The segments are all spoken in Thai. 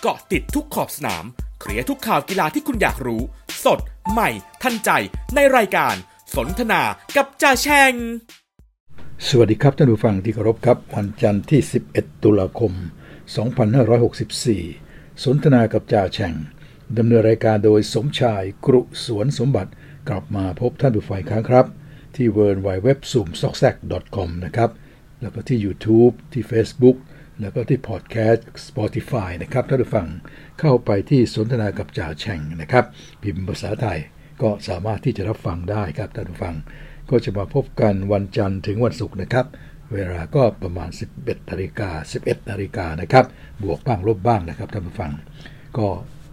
เกาะติดทุกขอบสนาม เคลียร์ทุกข่าวกีฬาที่คุณอยากรู้ สด ใหม่ ทันใจ ในรายการ สนทนากับจ่าแชง สวัสดีครับท่านผู้ฟังที่เคารพครับ วันจันทร์ที่ 11 ตุลาคม 2564 สนทนากับจ่าแช่งดำเนินรายการโดยสมชายกรุสวนสมบัติกลับมาพบท่านผู้ฟังครั้งครับ ที่ w w w s u m s o c s a c c o m นะครับแล้วก็ที่ YouTube ที่ Facebook แล้วก็ที่พอดแคสต์ Spotify นะครับท่านผู้ฟังเข้าไปที่สนทนากับจ่าแช่งนะครับ พิมพ์ภาษาไทยก็สามารถที่จะรับฟังได้ครับท่านผู้ฟัง ก็จะมาพบกันวันจันทร์ถึงวันศุกร์นะครับ เวลาก็ประมาณ 11นาฬิกา11นาฬิกานะครับ บวกบ้างลบบ้างนะครับท่านผู้ฟัง ก็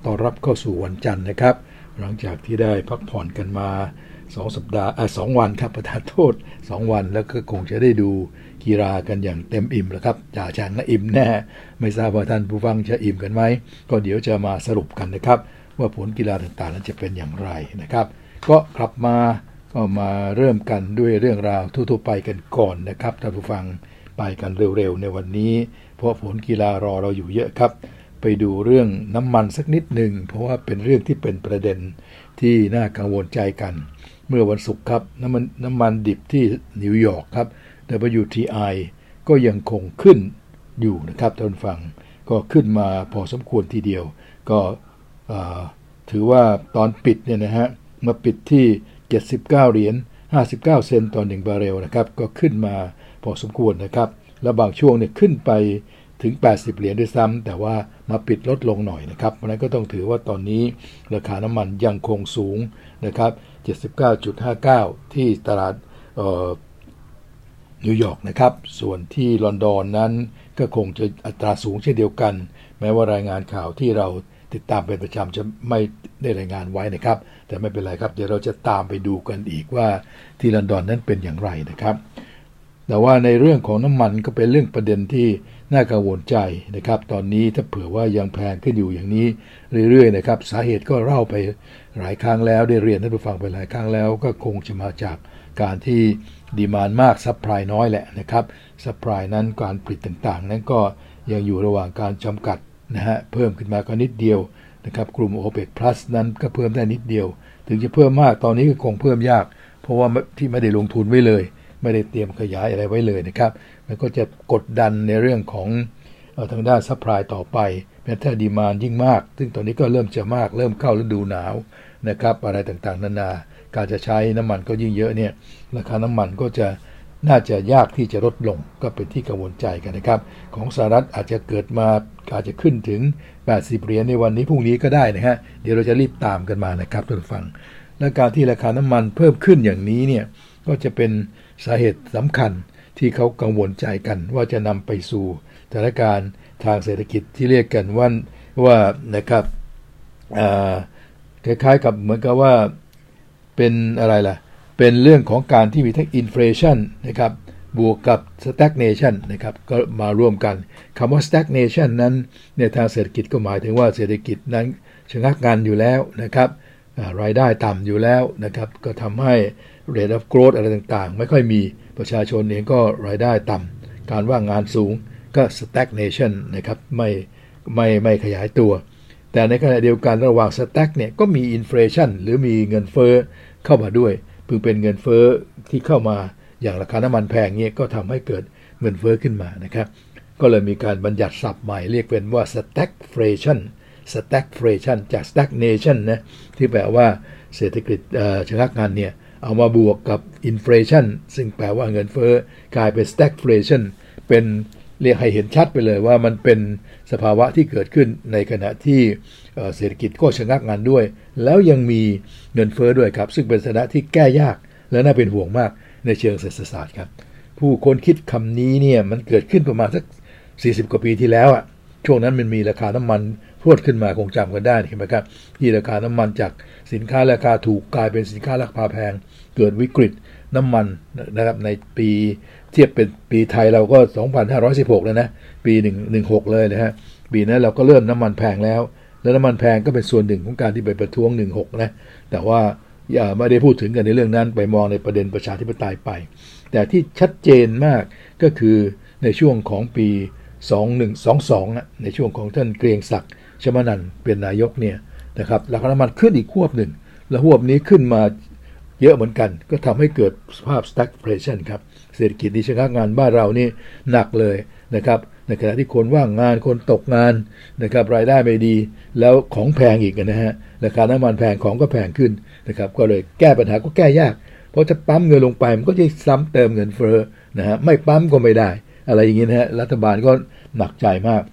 ต้อนรับเข้าสู่วันจันทร์นะครับ หลังจากที่ได้พักผ่อนกันมา 2 สัปดาห์อะสองวันครับประทานโทษ 2 วันแล้วก็คงจะได้ดู กีฬากันอย่างเต็มอิ่มแล้วครับจ่าแจงนะอิ่มแน่ ไม่ทราบว่าท่านผู้ฟังจะอิ่มกันไหม ก็เดี๋ยวจะมาสรุปกันนะครับ ว่าผลกีฬาต่างๆ นั้นจะเป็นอย่างไรนะครับ ก็กลับมาก็มาเริ่มกันด้วยเรื่องราวทั่วๆไปกันก่อนนะครับท่านผู้ฟังไปกันเร็วๆ ในวันนี้ เพราะผลกีฬารอเราอยู่เยอะครับ ไปดูเรื่องน้ำมันสักนิดหนึ่งเพราะว่าเป็นเรื่องที่เป็นประเด็นที่น่ากังวลใจกัน เมื่อวันศุกร์ครับน้ำมันน้ำมันดิบที่นิวยอร์กครับ WTI ก็ยังคงขึ้นอยู่นะครับท่านฟังก็ขึ้นมาพอสมควรทีเดียว ก็ถือว่าตอนปิดเนี่ยนะฮะมาปิดที่ 79 เหรียญ 59 เซนต์ต่อ1บาร์เรลนะครับ ก็ขึ้นมาพอสมควรนะครับ แล้วบางช่วงเนี่ยขึ้นไปถึง 80 เหรียญด้วยซ้ำแต่ว่ามาปิดลดลงหน่อยนะครับ เพราะนั้นก็ต้องถือว่าตอนนี้ราคาน้ำมันยังคงสูงนะครับ 79.59 ที่ตลาด นิวยอร์กนะครับ ส่วนที่ลอนดอนนั้นก็คงจะอัตราสูงเช่นเดียวกัน แม้ว่ารายงานข่าวที่เราติดตามเป็นประจำจะไม่ได้รายงานไว้นะครับ แต่ไม่เป็นไรครับ เดี๋ยวเราจะตามไปดูกันอีกว่าที่ลอนดอนนั้นเป็นอย่างไรนะครับ แต่ว่าในเรื่องของน้ำมันก็เป็นเรื่องประเด็นที่น่ากังวลใจนะครับ ตอนนี้ถ้าเผื่อว่ายังแพงขึ้นอยู่อย่างนี้เรื่อยๆนะครับ สาเหตุก็เล่าไปหลายครั้งแล้วได้เรียนท่านผู้ฟังไปหลายครั้งแล้ว ก็คงจะมาจากการที่ demand มาก supply น้อยแหละนะครับ supply นั้นการผลิตต่างๆ นั้นก็ยังอยู่ระหว่างการจำกัดนะฮะเพิ่มขึ้นมาก็นิดเดียวนะครับกลุ่ม OPEC Plus นั้นก็เพิ่มได้นิดเดียว ถึงจะเพิ่มมากตอนนี้ก็คงเพิ่มยาก เพราะว่าที่ไม่ได้ลงทุนไว้เลย ไม่ได้เตรียมขยายอะไรไว้เลยนะครับมันก็จะกดดันในเรื่องของทางด้าน supply ต่อไปแม้ถ้า demand ยิ่งมาก ซึ่งตอนนี้ก็เริ่มจะมากเริ่มเข้าฤดูหนาวนะครับอะไรต่างๆ นานา การจะใช้น้ำมันก็ยิ่งเยอะเนี่ยราคาน้ำมันก็จะน่าจะยากที่จะลดลงก็เป็นที่กังวลใจกันนะครับ ของสหรัฐอาจจะเกิดมาอาจจะขึ้นถึง 80 เหรียญในวันนี้พรุ่งนี้ก็ได้นะฮะเดี๋ยวเราจะรีบตามกันมานะครับท่านผู้ฟัง และการที่ราคาน้ำมันเพิ่มขึ้นอย่างนี้เนี่ยก็จะเป็นสาเหตุสำคัญที่เขากังวลใจกัน ว่าจะนำไปสู่สถานการณ์ทางเศรษฐกิจที่เรียกกันว่าว่านะครับคล้ายๆกับเหมือนกับว่า เป็นอะไรล่ะ เป็นเรื่องของการที่มีทั้งอินฟลชันนะครับบวกกับ stagnation นะครับก็มาร่วมกันคำว่า stagnation นั้นในทางเศรษฐกิจก็หมายถึงว่าเศรษฐกิจนั้นชะงักงานอยู่แล้วนะครับรายได้ต่ำอยู่แล้วนะครับก็ทำให้ rate of growth อะไรต่างๆ ไม่ค่อยมีประชาชนเองก็รายได้ต่ำการว่างงานสูงก็ stagnation นะครับไม่ไม่ไม่ขยายตัว แต่ในขณะเดียวกันระหว่าง stag เนี่ยก็มี inflation หรือมีเงินเฟ้อเข้ามาด้วยเพิ่งเป็นเงินเฟ้อที่เข้ามาอย่างราคาน้ำมันแพงเงี้ยก็ทำให้เกิดเงินเฟ้อขึ้นมานะครับก็เลยมีการบัญญัติศัพท์ใหม่เรียกเป็นว่า stagflation stagflation จาก stagnation นะที่แปลว่าเศรษฐกิจชะงักงานเนี่ยเอามาบวกกับ inflation ซึ่งแปลว่าเงินเฟ้อกลายเป็น stagflation เป็น เรียกให้เห็นชัดไปเลยว่ามันเป็นสภาวะที่เกิดขึ้นในขณะที่เศรษฐกิจก็ชะงักงานด้วย แล้วยังมีเงินเฟอ้อด้วยครับ ซึ่งเป็นสถานะที่แก้ยากและน่าเป็นห่วงมากในเชิงเศรษฐศาสตร์ครับ ผู้คนคิดคำนี้เนี่ยมันเกิดขึ้นประมาณสัก 40 กว่าปีที่แล้วอะ่ะช่วงนั้นมันมีราคาน้ำมันพรวดขึ้นมาคงจำกันได้ใช่ไหมครับที่ราคาน้ำมันจากสินค้าราคาถูกกลายเป็นสินค้าราคาแพง เกิดวิกฤตน้ำมันนะครับในปี เทียบเป็นปีไทยเราก็ 2,516 แล้วนะ ปี 116 เลยนะฮะ ปีนั้นเราก็เริ่มน้ำมันแพงแล้ว แล้วน้ำมันแพงก็เป็นส่วนหนึ่งของการที่ไปประท้วง 16 นะ แต่ว่าอย่าไม่ได้พูดถึงกันในเรื่องนั้นไปมองในประเด็นประชาธิปไตยไป แต่ที่ชัดเจนมากก็คือในช่วงของปี 2122นะในช่วงของท่านเกรียงศักดิ์ชมานันเป็นนายกเนี่ยนะครับราคาน้ำมันขึ้นอีกควบหนึ่ง แล้วหวบนี้ขึ้นมาเยอะเหมือนกัน ก็ทำให้เกิดสภาพ stagflation ครับ เศรษฐกิจดิชะงักงานบ้านเรานี่หนักเลยนะครับในขณะที่คนว่างงานคนตกงานนะครับรายได้ไม่ดีแล้วของแพงอีกนะฮะราคาน้ำมันแพงของก็แพงขึ้นนะครับก็เลยแก้ปัญหาก็แก้ยาก เพราะจะปั๊มเงินลงไปมันก็จะซ้ำเติมเงินเฟ้อนะฮะไม่ปั๊มก็ไม่ได้ อะไรอย่างนี้นะฮะรัฐบาลก็หนักใจมาก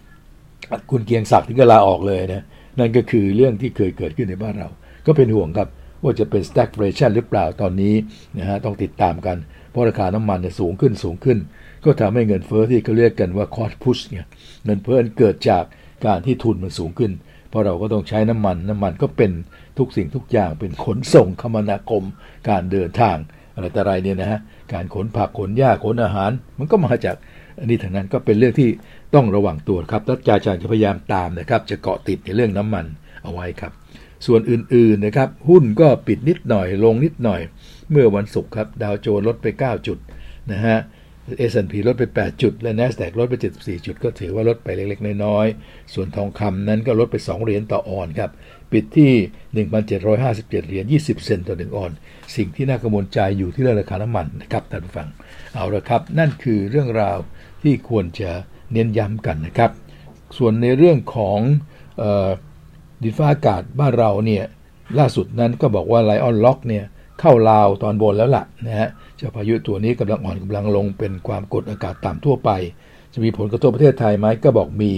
คุณเกียงศักดิ์ถึงก็ลาออกเลยนะนั่นก็คือเรื่องที่เคยเกิดขึ้นในบ้านเรา ก็เป็นห่วงครับว่าจะเป็น stagflation หรือเปล่าตอนนี้นะฮะต้องติดตามกัน เพราะราคาน้ำมันเนี่ยสูงขึ้นสูงขึ้น ก็ทำให้เงินเฟ้อที่เขาเรียกกันว่า cost push เนี่ยเงินเฟ้อเกิดจากการที่ทุนมันสูงขึ้น เพราะเราก็ต้องใช้น้ำมันน้ำมันก็เป็นทุกสิ่งทุกอย่างเป็นขนส่งคมนาคม การเดินทางอะไรแต่ไรเนี่ยนะฮะการขนผักขนหญ้าขนอาหาร มันก็มาจากอันนี้ทั้งนั้นก็เป็นเรื่องที่ต้องระวังตัวครับรัฐจารย์จะพยายามตามนะครับ จะเกาะติดในเรื่องน้ำมันเอาไว้ครับ ส่วนอื่นๆนะครับ หุ้นก็ปิดนิดหน่อยลงนิดหน่อย เมื่อวันศุกร์ครับ ดาวโจนส์ลดไป 9 จุดนะฮะ S&P ลดไป 8 จุด และ NASDAQ ลดไป 74 จุด ก็ถือว่าลดไปเล็กๆ น้อยๆ ส่วนทองคำนั้นก็ลดไป 2 เหรียญต่อออนครับ ปิดที่ 1,757 เหรียญ 20 เซนต์ต่อ 1 ออน สิ่งที่น่ากังวลใจอยู่ที่เรื่องราคาน้ำมันนะครับท่านผู้ฟัง เอาละครับ นั่นคือเรื่องราวที่ควรจะเน้นย้ำกันนะครับ ส่วนในเรื่องของออดินฟ้าอากาศบ้านเราเนี่ยล่าสุดนั้นก็บอกว่าไลออนล็อกเนี่ย เข้าลาวตอนบนแล้วล่ะนะฮะเจ้าพายุตัวนี้กำลังอ่อนกำลังลงเป็นความกดอากาศต่ำทั่วไป จะมีผลกระทบประเทศไทยไหมก็บอกมี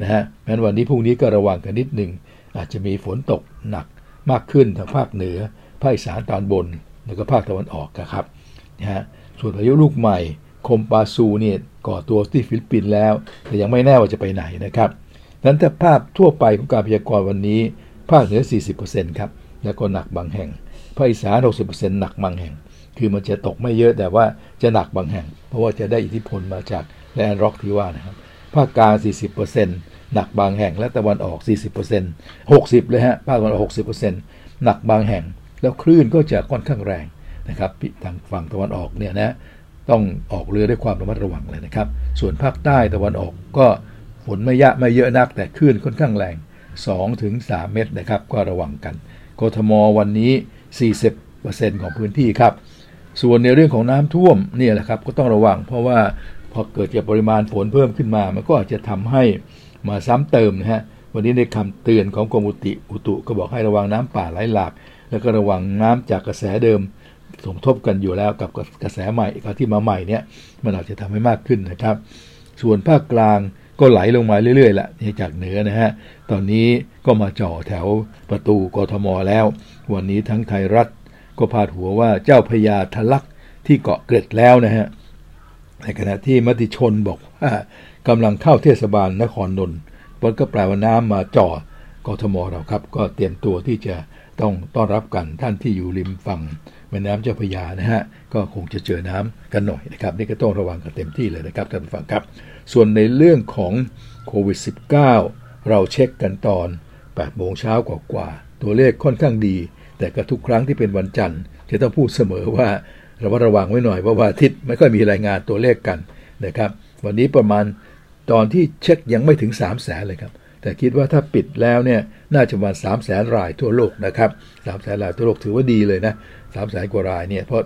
นะฮะแม้วันนี้พรุ่งนี้ก็ระวังกันนิดหนึ่งอาจจะมีฝนตกหนักมากขึ้นทางภาคเหนือภาคอีสานตอนบน แล้วก็ภาคตะวันออกครับนะฮะส่วนพายุลูกใหม่คมปาซูเนี่ยก่อตัวที่ฟิลิปปินส์แล้ว แต่ยังไม่แน่ว่าจะไปไหนนะครับนั้นแต่ภาพทั่วไปของการพยากรณ์วันนี้ ภาคเหนือ 40%ครับ แล้วก็หนักบางแห่ง ภาคอีสาน60%หนักบางแห่ง คือมันจะตกไม่เยอะแต่ว่าจะหนักบางแห่ง เพราะว่าจะได้อิทธิพลมาจากไลออนร็อกที่ว่านะครับ ภาคกลาง40%หนักบางแห่ง และตะวันออก40% 60เลยฮะ ภาคตะวันออก60%หนักบางแห่ง แล้วคลื่นก็จะค่อนข้างแรงนะครับทางฝั่งตะวันออกเนี่ยนะต้องออกเรือด้วยความระมัดระวังเลยนะครับ ส่วนภาคใต้ตะวันออกก็ฝนไม่ยะไม่เยอะนัก แต่คลื่นค่อนข้างแรง2-3ถึงเมตรนะครับ ก็ระวังกัน กทมวันนี้ 40%ของพื้นที่ครับ ส่วนในเรื่องของน้ำท่วมนี่แหละครับก็ต้องระวัง เพราะว่าพอเกิดจากปริมาณฝนเพิ่มขึ้นมา มันก็อาจจะทำให้มาซ้ำเติมนะฮะวันนี้ในคำเตือนของกรมอุตุอุตุก็บอกให้ระวังน้ำป่าไหลหลาก แล้วก็ระวังน้ำจากกระแสเดิมสมทบกันอยู่แล้วกับกระแสใหม่ที่มาใหม่เนี่ยมันอาจจะทำให้มากขึ้นนะครับ ส่วนภาคกลางก็ไหลลงมาเรื่อยๆละจากเหนือนะฮะ ตอนนี้ก็มาจ่อแถวประตูกทมแล้ว วันนี้ทั้งไทยรัฐก็พาดหัวว่าเจ้าพญาทะลักที่เกาะเกร็ดแล้วนะฮะ ในขณะที่มติชนบอกว่ากำลังเข้าเทศบาลนครนนท์มันก็แปลว่าน้ำมาจ่อกทมเราครับ ก็เตรียมตัวที่จะต้องต้อนรับกันท่านที่อยู่ริมฝั่งแม่น้ำเจ้าพระยานะฮะ ก็คงจะเจอน้ำกันหน่อยนะครับ นี่ก็ต้องระวังกันเต็มที่เลยนะครับท่านผู้ฟังครับ ส่วนในเรื่องของโควิด -19 เราเช็คกันตอน8โมงเช้ากว่าๆตัวเลขค่อนข้างดี แต่ก็ทุกครั้งที่เป็นวันจันทร์ จะต้องพูดเสมอว่าระมัดระวังไว้หน่อยเพราะว่าอาทิตย์ไม่ค่อยมีรายงานตัวเลขกันนะครับ วันนี้ประมาณตอนที่เช็คยังไม่ถึง 3 0 0แสนเลยครับ แต่คิดว่าถ้าปิดแล้วเนี่ยน่าจะประมาณ3 0 0แสนรายทั่วโลกนะครับ3 0 0แสนรายทั่วโลกถือว่าดีเลยนะ3 0 0แสนกว่ารายเนี่ยเพราะ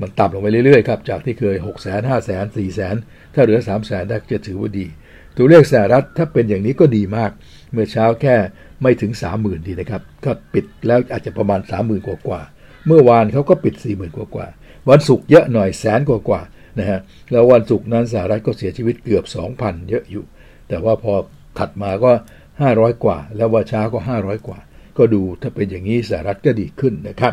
มันต่ำลงไปเรื่อยๆครับจากที่เคย 6 0 0 0 0 5 0 0 0 0 4 0 0 0 0 ถ้าเหลือ 3 0 0 0 0 0ได้จะถือว่าดี ตัวเลขสหรัฐถ้าเป็นอย่างนี้ก็ดีมาก เมื่อเช้าแค่ไม่ถึง30,000ดีนะครับ ก็ปิดแล้วอาจจะประมาณ30,000กว่ากว่า เมื่อวานเขาก็ปิด40,000กว่ากว่า วันศุกร์เยอะหน่อยแสนกว่ากว่านะฮะ แล้ววันศุกร์นั้นสหรัฐก็เสียชีวิตเกือบ2,000เยอะอยู่ แต่ว่าพอถัดมาก็500กว่า แล้วว่าช้าก็500กว่า ก็ดูถ้าเป็นอย่างนี้สหรัฐก็ดีขึ้นนะครับ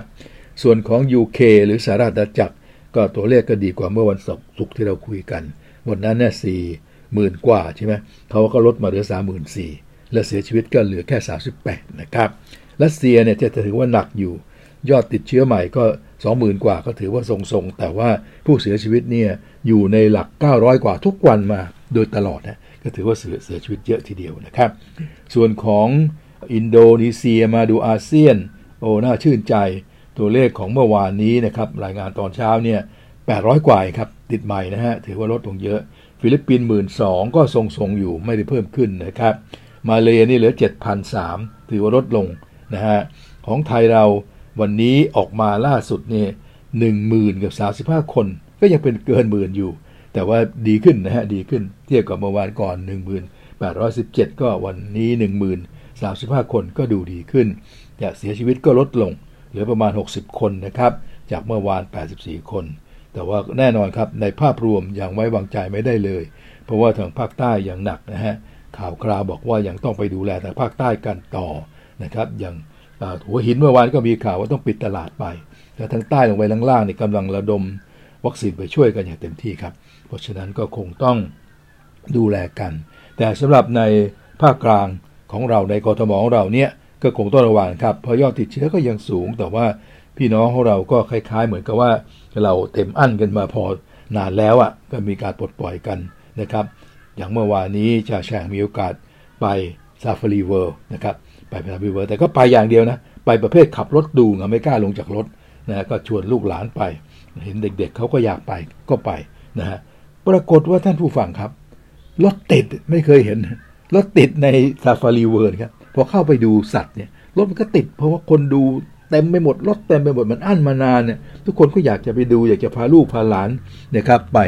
ส่วนของ UK หรือสหรัฐอาณาจักรก็ตัวเลขก็ดีกว่าเมื่อวันศุกร์ที่เราคุยกัน วันนั้นเนี่ยสี่หมื่นกว่าใช่ไหมเขาก็ลดมาเหลือสามหมื่นสี่ และเสียชีวิตก็เหลือแค่ 38 นะครับ รัสเซียเนี่ยจะถือว่าหนักอยู่ ยอดติดเชื้อใหม่ก็ 20,000 กว่าก็ถือว่าทรงๆ แต่ว่าผู้เสียชีวิตเนี่ยอยู่ในหลัก 900 กว่าทุกวันมาโดยตลอดนะ ก็ถือว่าเสียเสียชีวิตเยอะทีเดียวนะครับ ส่วนของอินโดนีเซียมาดูอาเซียน โอ้ น่าชื่นใจ ตัวเลขของเมื่อวานนี้นะครับ รายงานตอนเช้าเนี่ย 800 กว่าครับ ติดใหม่นะฮะ ถือว่าลดลงเยอะ ฟิลิปปินส์หมื่นสองก็ทรงๆอยู่ ไม่ได้เพิ่มขึ้นนะครับ มาเลนี่เหลือ 7,003ถือว่าลดลงนะฮะของไทยเราวันนี้ออกมาล่าสุดนี่หนึ่งหมื่นกับสามสิบห้าคน ก็ยังเป็นเกินหมื่นอยู่ แต่ว่าดีขึ้นนะฮะดีขึ้นเทียบกับเมื่อวานก่อน1,817ก็วันนี้10,035คนก็ดูดีขึ้นแต่เสียชีวิตก็ลดลง เหลือประมาณ60คนนะครับจากเมื่อวาน84คน แต่ว่าแน่นอนครับในภาพรวมยังไว้วางใจไม่ได้เลย เพราะว่าทางภาคใต้อย่างหนักนะฮะ ข่าวคราวบอกว่ายังต้องไปดูแลทางภาคใต้กันต่อนะครับอย่างหัวหินเมื่อวานก็มีข่าวว่าต้องปิดตลาดไปแต่ทางใต้ลงไปล่างๆนี่กำลังระดมวัคซีนไปช่วยกันอย่างเต็มที่ครับ เพราะฉะนั้นก็คงต้องดูแลกัน แต่สำหรับในภาคกลางของเราในกทมของเราเนี่ยก็คงต้องระวังครับเพราะยอดติดเชื้อก็ยังสูง แต่ว่าพี่น้องของเราก็คล้าย ๆ เหมือนกับว่าเราเต็มอั้นกันมาพอนานแล้วอะ่ะก็มีการปลดปล่อยกันนะครับ อย่างเมื่อวานนี้จ่าแฉ่งมีโอกาสไปซาฟารีเวิลด์นะครับไปซาฟารีเวิลด์แต่ก็ไปอย่างเดียวนะ ไปประเภทขับรถดูนะไม่กล้าลงจากรถนะก็ชวนลูกหลานไป เห็นเด็กๆเขาก็อยากไปก็ไปนะฮะปรากฏว่าท่านผู้ฟังครับรถติดไม่เคยเห็นรถติดในซาฟารีเวิลด์ครับพอเข้าไปดูสัตว์เนี่ยรถมันก็ติด เพราะว่าคนดูเต็มไปหมดรถเต็มไปหมดมันอั้นมานานเนี่ยทุกคนก็อยากจะไปดู อยากจะพาลูกพาหลานนะครับไป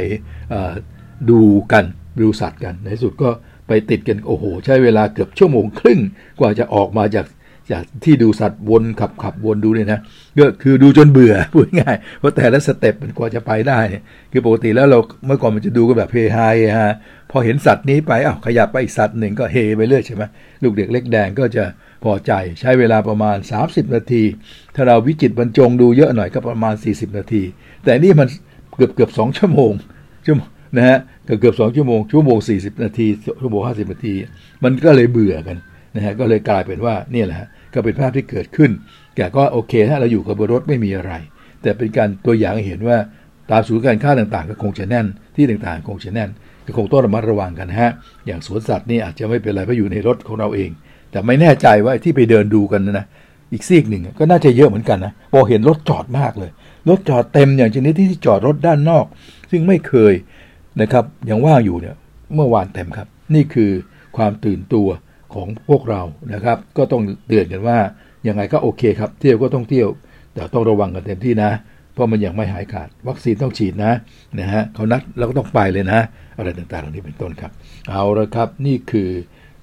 ดูกัน ดูสัตว์กันในสุดก็ไปติดกันโอ้โห ใช้เวลาเกือบชั่วโมงครึ่งกว่าจะออกมาจากจากที่ดูสัตว์วนขับขับวนดูเนี่ยนะก็คือดูจนเบื่อพูดง่ายเพราะแต่ละสเต็ปมันกว่าจะไปได้เนี่ยคือปกติแล้วเราเมื่อก่อนมันจะดูกันแบบเฮฮาฮะพอเห็นสัตว์นี้ไปอ้าวขยับไปอีกสัตว์หนึ่งก็เฮไปเรื่อยใช่ไหมลูกเด็กเล็กแดงก็จะพอใจใช้เวลาประมาณ 30 นาที ถ้าเราวิจิตบรรจงดูเยอะหน่อยก็ประมาณ 40 นาที แต่นี่มันเกือบเกือบสองชั่วโมงชั่วโมง นะฮะเกือบเกือบสองชั่วโมงชั่วโมง40นาทีชั่วโมง50นาที มันก็เลยเบื่อกันนะฮะก็เลยกลายเป็นว่านี่แหละก็เป็นภาพที่เกิดขึ้นแต่ก็โอเคถ้าเราอยู่กับบนรถไม่มีอะไร แต่เป็นการตัวอย่างให้เห็นว่าตามศูนย์การค้าต่างๆ ก็คงจะแน่น ที่ต่างๆ คงจะแน่น ก็คงต้องระมัดระวังกันฮะ อย่างสวนสัตว์นี่อาจจะไม่เป็นไรเพราะอยู่ในรถของเราเอง แต่ไม่แน่ใจว่าที่ไปเดินดูกันนะอีกซีกหนึ่งก็น่าจะเยอะเหมือนกันนะพอเห็นรถจอดมากเลย รถจอดเต็มอย่างชนิดที่จอดรถด้านนอก ซึ่งไม่เคย นะครับยังว่างอยู่เนี่ยเมื่อวานเต็มครับ นี่คือความตื่นตัวของพวกเรานะครับ ก็ต้องเตือนกันว่ายังไงก็โอเคครับ เที่ยวก็ต้องเที่ยว แต่ต้องระวังกันเต็มที่นะ เพราะมันยังไม่หายขาด วัคซีนต้องฉีดนะนะฮะเขานัดเราก็ต้องไปเลยนะ อะไรต่างๆเหล่านี้เป็นต้นครับ เอาละครับนี่คือ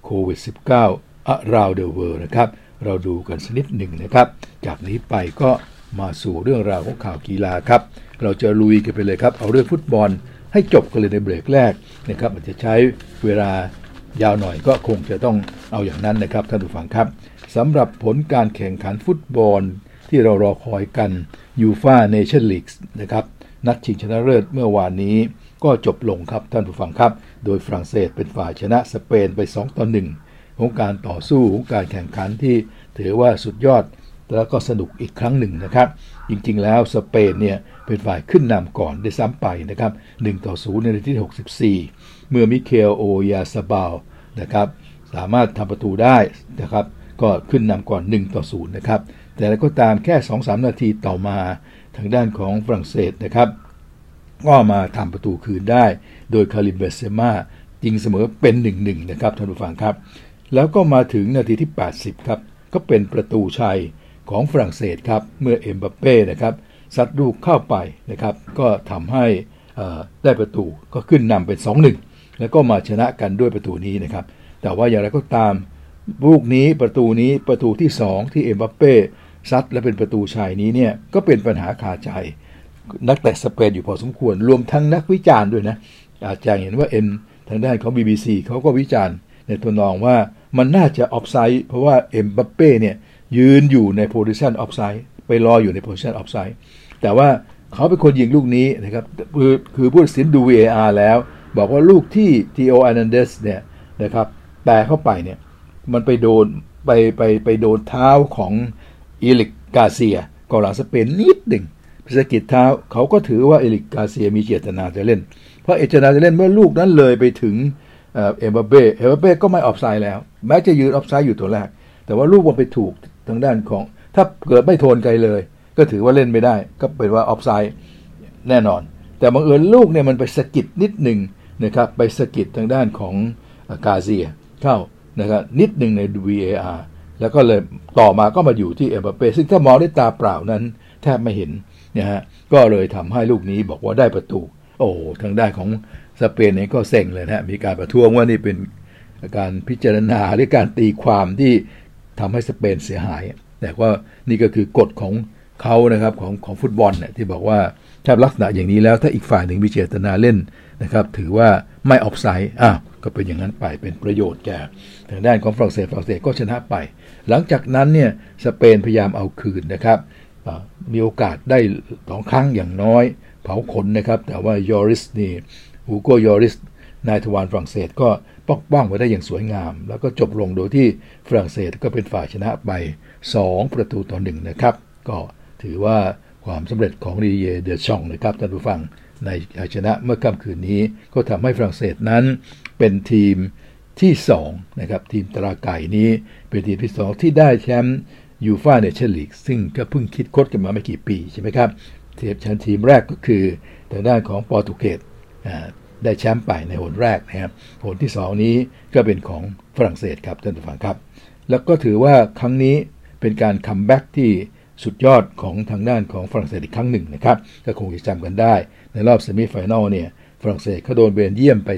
โควิด -19 around the world นะครับ เราดูกันสักนิดหนึ่งนะครับ จากนี้ไปก็มาสู่เรื่องราวของข่าวกีฬาครับ เราจะลุยกันไปเลยครับ เอาเรื่องฟุตบอล ให้จบกันเลยในเบรกแรกนะครับมันจะใช้เวลายาวหน่อยก็คงจะต้องเอาอย่างนั้นนะครับท่านผู้ฟังครับสำหรับผลการแข่งขันฟุตบอลที่เรารอคอยกันยูฟาเนชั่นลีกนะครับนัดชิงชนะเลิศเมื่อวานนี้ก็จบลงครับท่านผู้ฟังครับ โดยฝรั่งเศสเป็นฝ่ายชนะสเปนไป 2 ต่อ 1 ของการต่อสู้ของการแข่งขันที่ถือว่าสุดยอดแล้วก็สนุกอีกครั้งหนึ่งนะครับ จริงๆ แล้วสเปนเนี่ยเป็นฝ่ายขึ้นนำก่อนได้ซ้ำไปนะครับ1ต่อ0ในนาทีที่ 64 เมื่อมิเคลโอยาซาบาลนะครับสามารถทำประตูได้นะครับก็ขึ้นนำก่อน 1 ต่อ0นะครับแต่ก็ตามแค่ 2-3 นาทีต่อมาทางด้านของฝรั่งเศสนะครับก็มาทำประตูคืนได้ โดยคาริมเบนเซมายิงเสมอเป็น 1-1 นะครับท่านผู้ฟังครับ แล้วก็มาถึงนาทีที่ 80 ครับ ก็เป็นประตูชัย ของฝรั่งเศสครับ เมื่อเอ็มบัปเป้นะครับซัดลูกเข้าไปนะครับ ก็ทำให้ได้ประตูก็ขึ้นนำเป็น 2-1 แล้วก็มาชนะกันด้วยประตูนี้นะครับ แต่ว่าอย่างไรก็ตามลูกนี้ประตูนี้ประตูที่ 2 ที่เอ็มบัปเป้ซัดและเป็นประตูชัยนี้เนี่ยก็เป็นปัญหาคาใจ นักเตะสเปนอยู่พอสมควร รวมทั้งนักวิจารณ์ด้วยนะ อาจจะเห็นว่าเอ็มทางด้านของ BBC เขาก็วิจารณ์ในทำนองว่ามันน่าจะ offside เพราะว่าเอ็มบัปเป้เนี่ย ยืนอยู่ใน position offside ไปรออยู่ใน position offside แต่ว่าเขาเป็นคนยิงลูกนี้นะครับคือคือผู้ตัดสินดู VAR แล้ว บอกว่าลูกที่เธโอ เอร์นานเดซเนี่ยนะครับแปลเข้าไปเนี่ยมันไปโดนไปไปไปโดนเท้าของเอริกการ์เซียกองหลังสเปนนิดหนึ่งสะกิดเท้าเขาก็ถือว่าเอริกการ์เซียมีเจตนาจะเล่น เพราะเอเจตนาจะเล่นเมื่อลูกนั้นเลยไปถึงเอ็มบัปเป้เอ็มบัปเป้ก็ไม่ offside แล้ว แม้จะยืน offside อยู่ตัวแรก แต่ว่าลูกมันไปถูก ทางด้านของถ้าเกิดไม่โดนใครเลย ก็ถือว่าเล่นไม่ได้ ก็เป็นว่า offside แน่นอน แต่บังเอิญลูกเนี่ยมันไปสะกิดนิดหนึ่งนะครับไปสะกิดทางด้านของการ์เซียเข้านะครับนิดหนึ่งใน VAR แล้วก็เลยต่อมาก็มาอยู่ที่เอ็มบัปเป้ซึ่งถ้ามองด้วยตาเปล่านั้น แทบไม่เห็นนะฮะก็เลยทำให้ลูกนี้บอกว่าได้ประตู โอ้ทางด้านของสเปนเองก็เซ็งเลยนะมีการประท้วงว่านี่เป็นการพิจารณาหรือการตีความที่ ทำให้สเปนเสียหาย แต่ว่านี่ก็คือกฎของเขานะครับของของฟุตบอลเนี่ยที่บอกว่าถ้าลักษณะอย่างนี้แล้วถ้าอีกฝ่ายหนึ่งมีเจตนาเล่นนะครับ ถือว่าไม่ออฟไซด์อะก็เป็นอย่างนั้นไปเป็นประโยชน์แก่ทางด้านของฝรั่งเศสฝรั่งเศสก็ชนะไป หลังจากนั้นเนี่ยสเปนพยายามเอาคืนนะครับมีโอกาสได้สองครั้งอย่างน้อยเผาขนนะครับ แต่ว่ายอริสนี่ฮูโกยอริส นายทวารฝรั่งเศสก็ปกป้องไว้ได้อย่างสวยงาม แล้วก็จบลงโดยที่ฝรั่งเศสก็เป็นฝ่ายชนะไป 2 ประตูต่อหนึ่งนะครับ ก็ถือว่าความสำเร็จของดีเยเดชองนะครับท่านผู้ฟังในชนะเมื่อค่ำคืนนี้ก็ทำให้ฝรั่งเศสนั้นเป็นทีมที่2นะครับทีมตราไก่นี้เป็นทีมที่ 2 ที่ได้แชมป์ยูฟ่าเนชั่นส์ลีกซึ่งก็เพิ่งคิดค้นกันมาไม่กี่ปีใช่ไหมครับเทีมชั้นทีมแรกก็คือทางด้านของโปรตุเกส ได้แชมป์ไปในหนแรกนะครับหนที่ 2 นี้ก็เป็นของฝรั่งเศสครับท่านผู้ฟังครับ แล้วก็ถือว่าครั้งนี้เป็นการ comeback ที่สุดยอดของทางด้านของฝรั่งเศสอีกครั้งหนึ่งนะครับก็คงจะจำกันได้ ในรอบ semi-final เนี่ยฝรั่งเศสเขาโดนเบลเยียมไป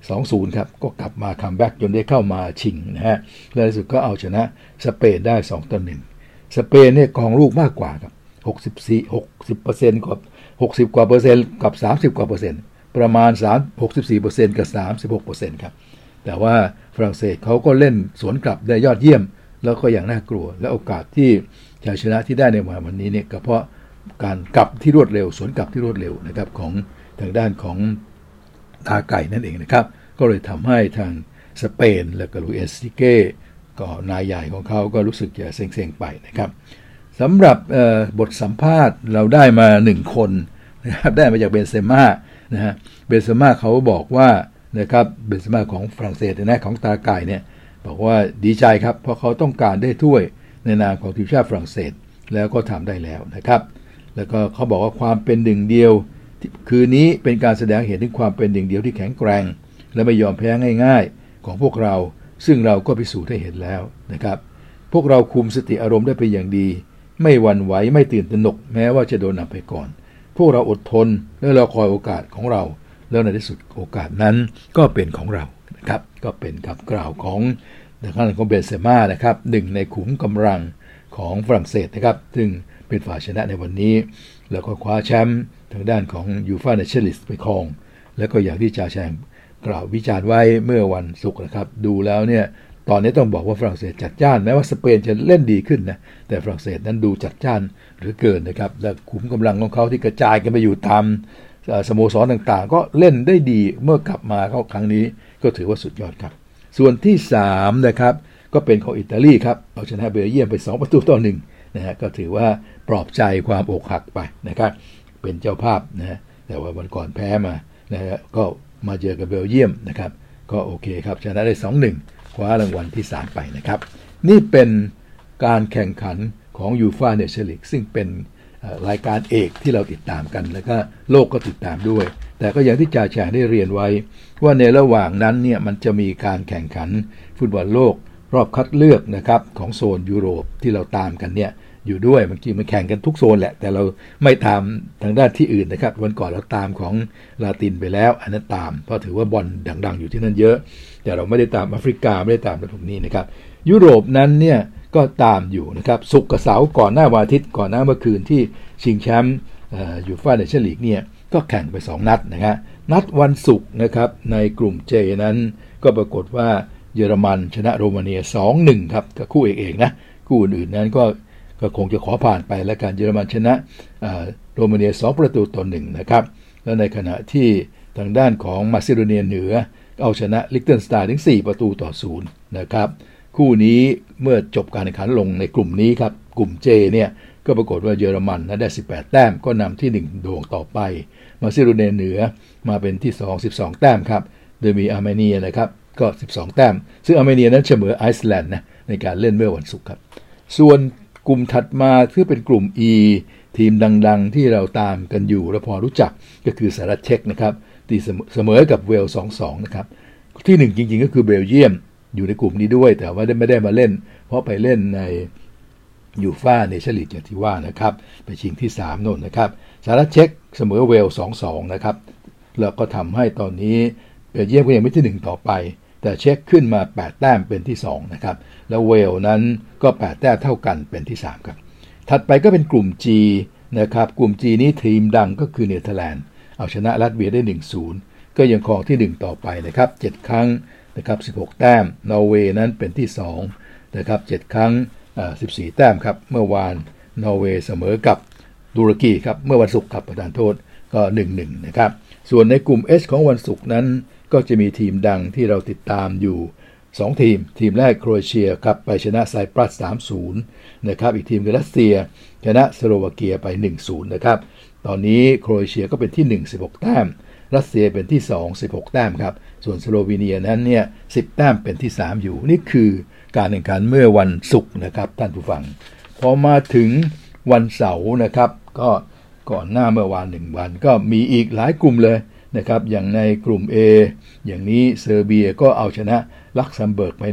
2-0 ครับ ก็กลับมา comeback จนได้เข้ามาชิงนะฮะและในสุดก็เอาชนะสเปนได้2ต่อ1สเปนเนี่ยกองลูกมากกว่าครับ64 60%กับ60 กว่าเปอร์เซ็นต์กับ 30 กว่าเปอร์เซ็นต์ ประมาณ 3 64%กับ 36%ครับแต่ว่าฝรั่งเศสเขาก็เล่นสวนกลับได้ยอดเยี่ยม แล้วก็อย่างน่ากลัว และโอกาสที่ชัยชนะที่ได้ในวันวันนี้เนี่ยก็เพราะการกลับที่รวดเร็ว สวนกลับที่รวดเร็วนะครับของทางด้านของตาไก่นั่นเองนะครับ ก็เลยทำให้ทางสเปน และก็ลูเอสติเก้ก็นายใหญ่ของเขาก็รู้สึกจะเซ็งๆไปนะครับสำหรับบทสัมภาษณ์เราได้มาหนึ่งคนนะครับได้มาจากเบนเซม่า นะฮะเบนเซม่าเขาบอกว่านะครับเบนเซม่าของฝรั่งเศสนะของตาไก่เนี่ยบอกว่าดีใจครับ เพราะเขาต้องการได้ถ้วยในนามของทีมชาติฝรั่งเศสแล้วก็ทำได้แล้วนะครับ แล้วก็เขาบอกว่าความเป็นหนึ่งเดียว คืนนี้เป็นการแสดงเห็นถึงความเป็นหนึ่งเดียวที่แข็งแกร่ง และไม่ยอมแพ้ง่าย ๆ ของพวกเรา ซึ่งเราก็พิสูจน์ให้เห็นแล้วนะครับ พวกเราคุมสติอารมณ์ได้เป็นอย่างดี ไม่หวั่นไหวไม่ตื่นตระหนกแม้ว่าจะโดนนำไปก่อน พวกเราอดทนและเราคอยโอกาสของเรา แล้วในที่สุดโอกาสนั้นก็เป็นของเรานะครับ ก็เป็นคำกล่าวของทางด้านของเบเซม่านะครับหนึ่งในขุมกำลังของฝรั่งเศสนะครับ ซึ่งเป็นฝ่ายชนะในวันนี้ แล้วก็คว้าแชมป์ทางด้านของยูฟ่าเนชั่นส์ลีกไปครอง แล้วก็อย่างที่จ่าแฉ่งกล่าววิจารณ์ไว้เมื่อวันศุกร์นะครับ ดูแล้วเนี่ย ตอนนี้ต้องบอกว่าฝรั่งเศสจัดจ้านแม้ว่าสเปนจะเล่นดีขึ้นนะแต่ฝรั่งเศสนั้นดูจัดจ้านเหลือเกินนะครับและขุมกำลังของเขาที่กระจายกันไปอยู่ตามสโมสรต่างๆ ก็เล่นได้ดีเมื่อกลับมาเข้าครั้งนี้ก็ถือว่าสุดยอดครับ ส่วนที่3นะครับก็เป็นของอิตาลีครับเอาชนะเบลเยียมไป 2 ประตูต่อหนึ่งนะฮะก็ถือว่าปลอบใจความอกหักไปนะครับเป็นเจ้าภาพนะฮะแต่ว่าวันก่อนแพ้มานะฮะก็มาเจอกับเบลเยียมนะครับก็โอเคครับชนะได้ 2-1 คว้ารางวัลที่ 3 ไปนะครับ นี่เป็นการแข่งขันของยูฟาเนชั่นลีกซึ่งเป็นรายการเอกที่เราติดตามกัน แล้วก็โลกก็ติดตามด้วย แต่ก็อย่างที่จ่าแฉได้เรียนไว้ ว่าในระหว่างนั้นเนี่ยมันจะมีการแข่งขันฟุตบอลโลกรอบคัดเลือกนะครับของโซนยุโรปที่เราตามกันเนี่ยอยู่ด้วยบางทีมันแข่งกันทุกโซนแหละ แต่เราไม่ตามทางด้านที่อื่นนะครับ วันก่อนเราตามของลาตินไปแล้ว อันนั้นตามเพราะถือว่าบอลดัง ๆ อยู่ที่นั่นเยอะ แต่เราไม่ได้ตามแอฟริกาไม่ได้ตามอะไรพวกนี้นะครับ ยุโรปนั้นเนี่ยก็ตามอยู่นะครับสุกกับเสาร์ก่อนหน้าวันอาทิตย์ก่อนหน้าเมื่อคืนที่ชิงแชมป์ยูฟ่าเนชั่นส์ลีกเนี่ยก็แข่งไป 2 นัดนะฮะนัดวันศุกร์นะครับในกลุ่ม J นั้นก็ปรากฏว่าเยอรมันชนะโรมาเนีย 2-1 ครับกับคู่เอกๆนะคู่อื่นๆนั้นก็ก็คงจะขอผ่านไปแล้วกันเยอรมันชนะโรมาเนีย 2 ประตูต่อ1นะครับแล้วในขณะที่ทางด้านของมาซิโดเนียเหนือ เอาชนะลิกเตนสไตน์ถึง 4 ประตูต่อ0นะครับ คู่นี้เมื่อจบการแข่งขันลงในกลุ่มนี้ครับ กลุ่ม J เนี่ยก็ปรากฏว่าเยอรมันนะได้ 18 แต้มก็นำที่1ดวงต่อไป มาซิโดเนียเหนือมาเป็นที่ 2 12 แต้มครับ โดยมีอาร์เมเนียนะครับก็ 12 แต้ม ซึ่งอาร์เมเนียนั้นเสมอไอซ์แลนด์นะในการเล่นเมื่อวันศุกร์ครับ ส่วนกลุ่มถัดมาที่เป็นกลุ่ม E ทีมดัง ๆ ที่เราตามกันอยู่และพอรู้จักก็คือสหรัฐเช็กนะครับ ตีเสมอกับเวลส์2-2นะครับ ที่1จริงๆก็คือเบลเยียมอยู่ในกลุ่มนี้ด้วย แต่ว่าไม่ได้มาเล่น เพราะไปเล่นในยูฟ่าเนชั่นลีกอย่างที่ว่านะครับ ไปชิงที่3โน่นนะครับสหรัฐเช็กเสมอเวล2-2นะครับแล้วก็ทำให้ตอนนี้เบลเยียมก็ยังไม่ที่ 1 ต่อไป แต่เช็คขึ้นมา 8 แต้มเป็นที่2นะครับแล้วเวลนั้นก็ 8 แต้มเท่ากันเป็นที่3ครับถัดไปก็เป็นกลุ่ม G นะครับกลุ่ม G นี้ทีมดังก็คือเนเธอร์แลนด์ เอาชนะลัตเวียได้ 1-0 ก็ยังครองที่ 1 ต่อไปนะครับ 7 ครั้งนะครับ 16 แต้ม นอร์เวย์นั้นเป็นที่2นะครับ 7 ครั้ง 14 แต้มครับ เมื่อวานนอร์เวย์เสมอกับตุรกีครับ เมื่อวันศุกร์ครับประทานโทษก็ 1-1 นะครับ ส่วนในกลุ่ม H ของวันศุกร์นั้น ก็จะมีทีมดังที่เราติดตามอยู่ 2 ทีม ทีมแรกโครเอเชียครับไปชนะไซปรัส 3-0 นะครับ อีกทีมคือรัสเซีย ชนะสโลวาเกียไป 1-0 นะครับ ตอนนี้โครเอเชียก็เป็นที่ 1 16 แต้ม รัสเซียเป็นที่ 2 16 แต้มครับ ส่วนสโลวีเนียนั้นเนี่ย10 แต้มเป็นที่ 3 อยู่ นี่คือการแข่งขันเมื่อวันศุกร์นะครับท่านผู้ฟัง พอมาถึงวันเสาร์นะครับ ก็ก่อนหน้าเมื่อวานหนึ่งวัน ก็มีอีกหลายกลุ่มเลยนะครับ อย่างในกลุ่ม A อย่างนี้เซอร์เบียก็เอาชนะลักเซมเบิร์กไป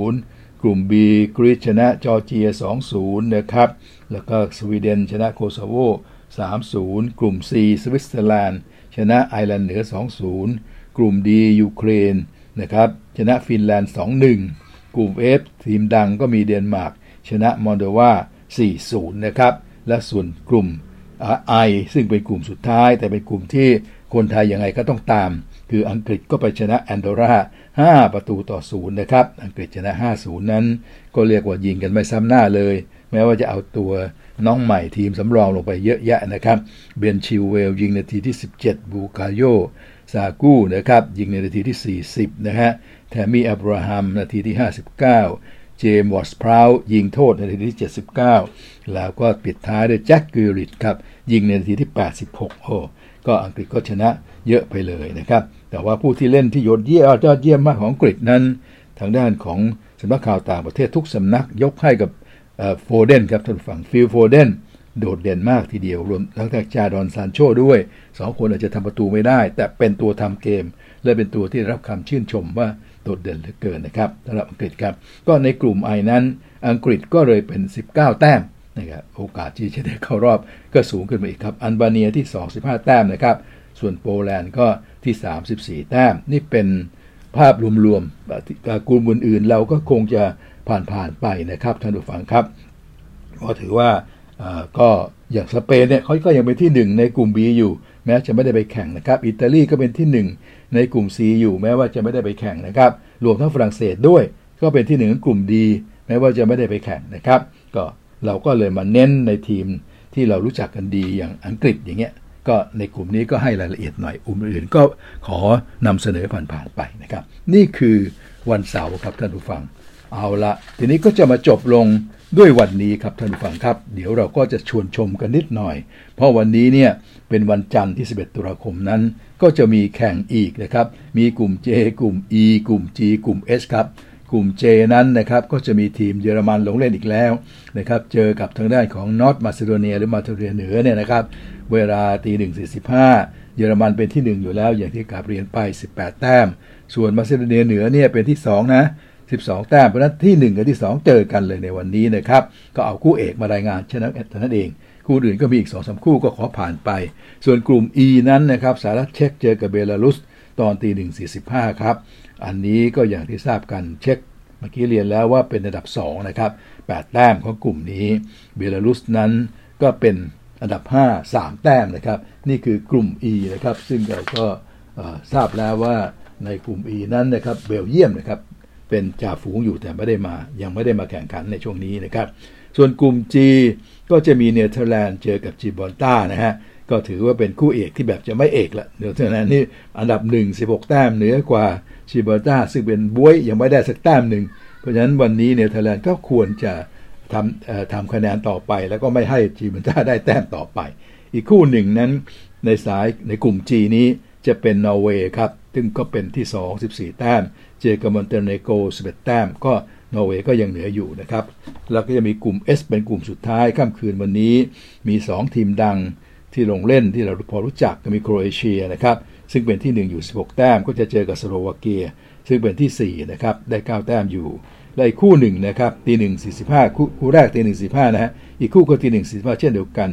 1-0 กลุ่ม B กรีซชนะจอร์เจีย 2-0 นะครับ แล้วก็สวีเดนชนะโคโซโว 3-0 กลุ่ม C สวิตเซอร์แลนด์ ชนะไอร์แลนด์เหนือ 2-0 กลุ่ม D ยูเครนนะครับชนะฟินแลนด์ 2-1 กลุ่ม F ทีมดังก็มีเดนมาร์กชนะมอลโดวา4-0 นะครับ และส่วนกลุ่ม I ซึ่งเป็นกลุ่มสุดท้าย แต่เป็นกลุ่มที่คนไทยยังไงก็ต้องตาม คืออังกฤษก็ไปชนะแอนโดรา5ประตูต่อศูนย์นะครับ อังกฤษชนะ 5-0 นั้น ก็เรียกว่ายิงกันไม่ซ้ำหน้าเลย แม้ว่าจะเอาตัวน้องใหม่ทีมสำรองลงไปเยอะแยะนะครับเบนชิวเวลยิงนาทีที่ 17 บูกาโยซากูนะครับยิงในนาทีที่ 40 นะฮะแทมมี่อับราฮัมนาทีที่ 59 เจมส์วอสพราวยิงโทษนนาทีที่ 79 แล้วก็ปิดท้ายด้วยแจ็คกิริตครับยิงในนาทีที่ 86 โอ้ก็อังกฤษก็ชนะเยอะไปเลยนะครับ แต่ว่าผู้ที่เล่นที่ยอดเยี่ยมยอดเยี่ยมมากของอังกฤษนั้น ทางด้านของสำนักข่าวต่างประเทศทุกสำนักยกให้กับ โฟเดนครับท่านผู้ฟังฟิลโฟเดนโดดเด่นมากทีเดียวรวมทั้งจากจาดอนซานโชด้วยสองคนอาจจะทำประตูไม่ได้ แต่เป็นตัวทำเกม และเป็นตัวที่รับคำชื่นชมว่าโดดเด่นเหลือเกินนะครับสำหรับอังกฤษครับ ก็ในกลุ่ม I นั้น อังกฤษก็เลยเป็น 19 แต้มนะครับโอกาสที่จะได้เข้ารอบก็สูงขึ้นมาอีกครับ อัลบาเนียที่25แต้มนะครับ ส่วนโปแลนด์ก็ที่ 34 แต้ม นี่เป็นภาพรวมๆกลุ่มอื่นๆ เราก็คงจะ ผ่านๆไปนะครับท่านผู้ฟังครับก็ถือว่าก็อย่างสเปนเนี่ยเขาก็ยังเป็นที่ 1 ในกลุ่ม B อยู่ แม้จะไม่ได้ไปแข่งนะครับอิตาลีก็เป็นที่ 1 ในกลุ่ม C อยู่ แม้ว่าจะไม่ได้ไปแข่งนะครับ รวมทั้งฝรั่งเศสด้วย ก็เป็นที่1ในกลุ่ม D แม้ว่าจะไม่ได้ไปแข่งนะครับ ก็เราก็เลยมาเน้นในทีมที่เรารู้จักกันดีอย่างอังกฤษอย่างเงี้ยก็ในกลุ่มนี้ก็ให้รายละเอียดหน่อยอุ่มอื่นก็ขอนำเสนอผ่านๆไปนะครับ นี่คือวันเสาร์ครับท่านผู้ฟัง เอาละทีนี้ก็จะมาจบลงด้วยวันนี้ครับท่านผู้ฟังครับ เดี๋ยวเราก็จะชวนชมกันนิดหน่อย เพราะวันนี้เนี่ยเป็นวันจันทร์ที่ 11 ตุลาคมนั้น ก็จะมีแข่งอีกนะครับ มีกลุ่ม J กลุ่ม E กลุ่ม G กลุ่ม S ครับ กลุ่ม J นั้นนะครับก็จะมีทีมเยอรมันลงเล่นอีกแล้วนะครับ เจอกับทางด้านของนอตมาซิโดเนียหรือมาเทเรียเหนือเนี่ยนะครับ เวลาตีหนึ่งสี่สิบห้าเยอรมันเป็นที่ 1 อยู่แล้วอย่างที่กาบเรียนไป 18 แต้ม ส่วนมาซิโดเนียเหนือเนี่ยเป็นที่ 2 นะ 12 แต้มเพราะนั้นที่ 1 กับที่ 2 เจอกันเลยในวันนี้นะครับ ก็เอาคู่เอกมารายงานชนะเท่านั้นเอง คู่อื่นก็มีอีก2อสคู่ก็ขอผ่านไป ส่วนกลุ่ม E นั้นนะครับสหรัฐเช็กเจอกับเบลารุสตอนตีหนึ่งสี่สิบห้าครับ อันนี้ก็อย่างที่ทราบกันเช็กเมื่อกี้เรียนแล้วว่าเป็นอันดับ 2 นะครับ 8 แต้มของกลุ่มนี้ เบลารุสนั้นก็เป็นอันดับ 5 3 แต้มนะครับ นี่คือกลุ่ม E นะครับ ซึ่งเราก็ทราบแล้วว่าในกลุ่ม E นั้นนะครับเบลเยียมนะครับ เป็นจ่าฝูงอยู่แต่ไม่ได้มา ยังไม่ได้มาแข่งขันในช่วงนี้นะครับ ส่วนกลุ่ม G ก็จะมีเนเธอร์แลนด์เจอกับยิบรอลตาร์นะฮะ ก็ถือว่าเป็นคู่เอกที่แบบจะไม่เอกละเนเธอร์แลนด์นี่อันดับ 1 16 แต้มเหนือกว่ายิบรอลตาร์ซึ่งเป็นบ๊วยยังไม่ได้สักแต้มหนึ่ง เพราะฉะนั้นวันนี้เนเธอร์แลนด์ก็ควรจะทำทำคะแนนต่อไป แล้วก็ไม่ให้ยิบรอลตาร์ได้แต้มต่อไป อีกคู่หนึ่งนั้นในสายในกลุ่ม G นี้จะเป็นนอร์เวย์ครับ ซึ่งก็เป็นที่ 2 14 แต้ม เจอกับมอนเตเนโก11 แต้ม ก็นอร์เวย์ก็ยังเหนืออยู่นะครับ แล้วก็จะมีกลุ่ม S เป็นกลุ่มสุดท้ายค่ำคืนวันนี้ มี 2 ทีมดังที่ลงเล่นที่เราพอรู้จักก็มีโครเอเชียนะครับซึ่งเป็นที่ 1 อยู่ 16 แต้ม ก็จะเจอกับสโลวาเกีย ซึ่งเป็นที่ 4 นะครับ ได้ 9 แต้มอยู่และอีกคู่หนึ่งนะครับตีหนึ่งสี่สิบห้าคู่แรกตีหนึ่งสี่ห้านะฮะอีกคู่ก็ตีหนึ่งสี่ห้าเช่นเดียวกัน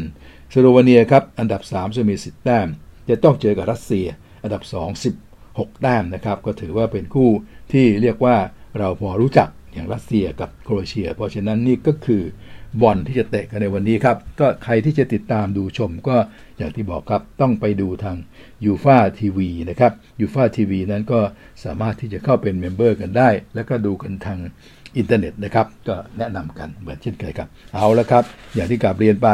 สโลวาเนียครับอันดับ3จะมีสิบแต้ม จะต้องเจอกับรัสเซีย อันดับ2 16แต้มนะครับก็ถือว่าเป็นคู่ ที่เรียกว่าเราพอรู้จักอย่างรัสเซียกับโครเอเชีย เพราะฉะนั้นนี่ก็คือบอลที่จะเตะกันในวันนี้ครับ ก็ใครที่จะติดตามดูชมก็อย่างที่บอกครับต้องไปดูทาง UEFA TV นะครับ UEFA TV นั้นก็สามารถที่จะเข้าเป็น member กันได้ แล้วก็ดูกันทางอินเทอร์เน็ตนะครับ ก็แนะนำกันเหมือนเช่นเคยครับ เอาละครับ อย่างที่กลับเรียนไป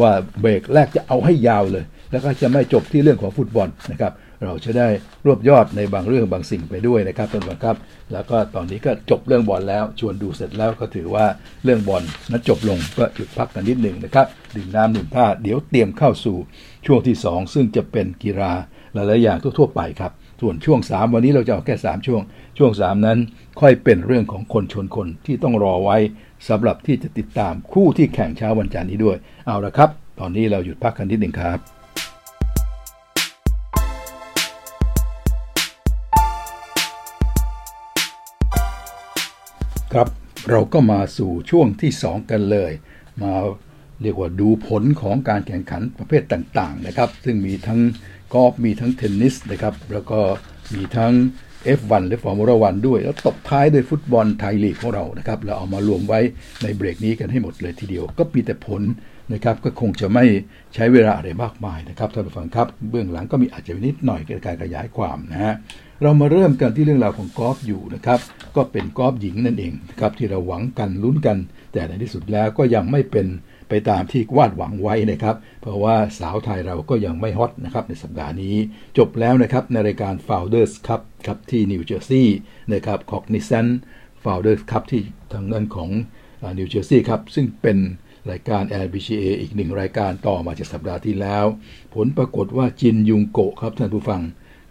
ว่าเบรกแรกจะเอาให้ยาวเลย แล้วก็จะไม่จบที่เรื่องของฟุตบอลนะครับ เราจะได้รวบยอดในบางเรื่องบางสิ่งไปด้วยนะครับท่านผู้ครับ แล้วก็ตอนนี้ก็จบเรื่องบอลแล้ว ชวนดูเสร็จแล้วก็ถือว่าเรื่องบอลนั้นจบลงก็หยุดพักกันนิดหนึ่งนะครับดื่มน้ำดื่มผ้าเดี๋ยวเตรียมเข้าสู่ช่วงที่ 2 ซึ่งจะเป็นกีฬาหลายๆอย่างทั่วๆไปครับส่วนช่วง 3 วันนี้เราจะเอาแค่ 3 ช่วง ช่วง 3 นั้นค่อยเป็นเรื่องของคนชนคนที่ต้องรอไว้สำหรับที่จะติดตามคู่ที่แข่งเช้าวันจันทร์นี้ด้วย เอาละครับ ตอนนี้เราหยุดพักกันนิดหนึ่งครับ ครับ เราก็มาสู่ช่วงที่ 2 กันเลย มาเรียกว่าดูผลของการแข่งขันประเภทต่างๆนะครับ ซึ่งมีทั้งกอล์ฟมีทั้งเทนนิสนะครับ แล้วก็มีทั้ง F1 และฟอร์มูล่าวันด้วย แล้วตบท้ายด้วยฟุตบอลไทยลีกของเรานะครับ เราเอามารวมไว้ในเบรกนี้กันให้หมดเลยทีเดียว ก็มีแต่ผลนะครับ ก็คงจะไม่ใช้เวลาอะไรมากมายนะครับท่านผู้ฟังครับ เบื้องหลังก็มีอาจจะนิดหน่อยการขยายความนะฮะ เรามาเริ่มกันที่เรื่องราวของกอล์ฟอยู่นะครับ ก็เป็นกอล์ฟหญิงนั่นเองนะครับที่เราหวังกันลุ้นกัน แต่ในที่สุดแล้วก็ยังไม่เป็นไปตามที่วาดหวังไว้นะครับ เพราะว่าสาวไทยเราก็ยังไม่ฮอตนะครับในสัปดาห์นี้ จบแล้วนะครับในรายการ Founders Cup ครับที่นิวเจอร์ซีย์นะครับ Cognizant Founders Cup ที่ทางด้านของนิวเจอร์ซีย์ครับซึ่งเป็นรายการ LPGA อีกหนึ่งรายการต่อมาจากสัปดาห์ที่แล้ว ผลปรากฏว่าจินยองโกครับท่านผู้ฟัง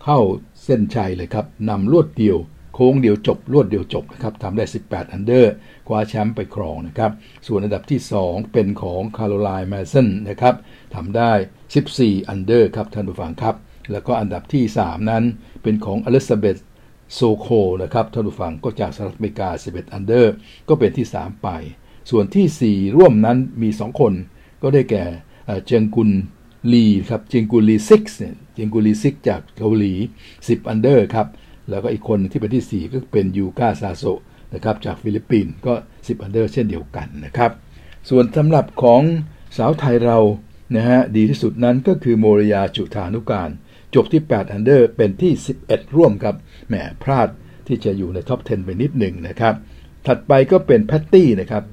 เข้าเส้นชัยเลยครับนำลวดเดียว โค้งเดียวจบลวดเดียวจบนะครับทำได้ 18 อันเดอร์คว้าแชมป์ไปครองนะครับ ส่วนอันดับที่ 2 เป็นของคาร์โรไลน์แมสซันนะครับทำได้ 14 อันเดอร์ครับท่านผู้ฟังครับ แล้วก็อันดับที่ 3 นั้นเป็นของอลิซาเบธโซโคลนะครับท่านผู้ฟังก็จากสหรัฐอเมริกา 11 อันเดอร์ ก็เป็นที่ 3 ไป ส่วนที่ 4 ร่วมนั้นมี 2 คน ก็ได้แก่เจองอึน ลีครับเจองอึนลี six เนี่ยเจองอึนลี six จากเกาหลี 10 อันเดอร์ครับ แล้วก็อีกคนที่เป็นที่ 4 ก็เป็นยูกะซาโสะนะครับจากฟิลิปปินส์ก็ 10 อันเดอร์เช่นเดียวกันนะครับ ส่วนสำหรับของสาวไทยเรานะฮะดีที่สุดนั้นก็คือโมรียาจุฑานุกาล จบที่ 8 อันเดอร์เป็นที่ 11 ร่วมครับแหมพลาดที่จะอยู่ในท็อป 10 ไปนิดหนึ่งนะครับ ถัดไปก็เป็นแพตตี้นะครับ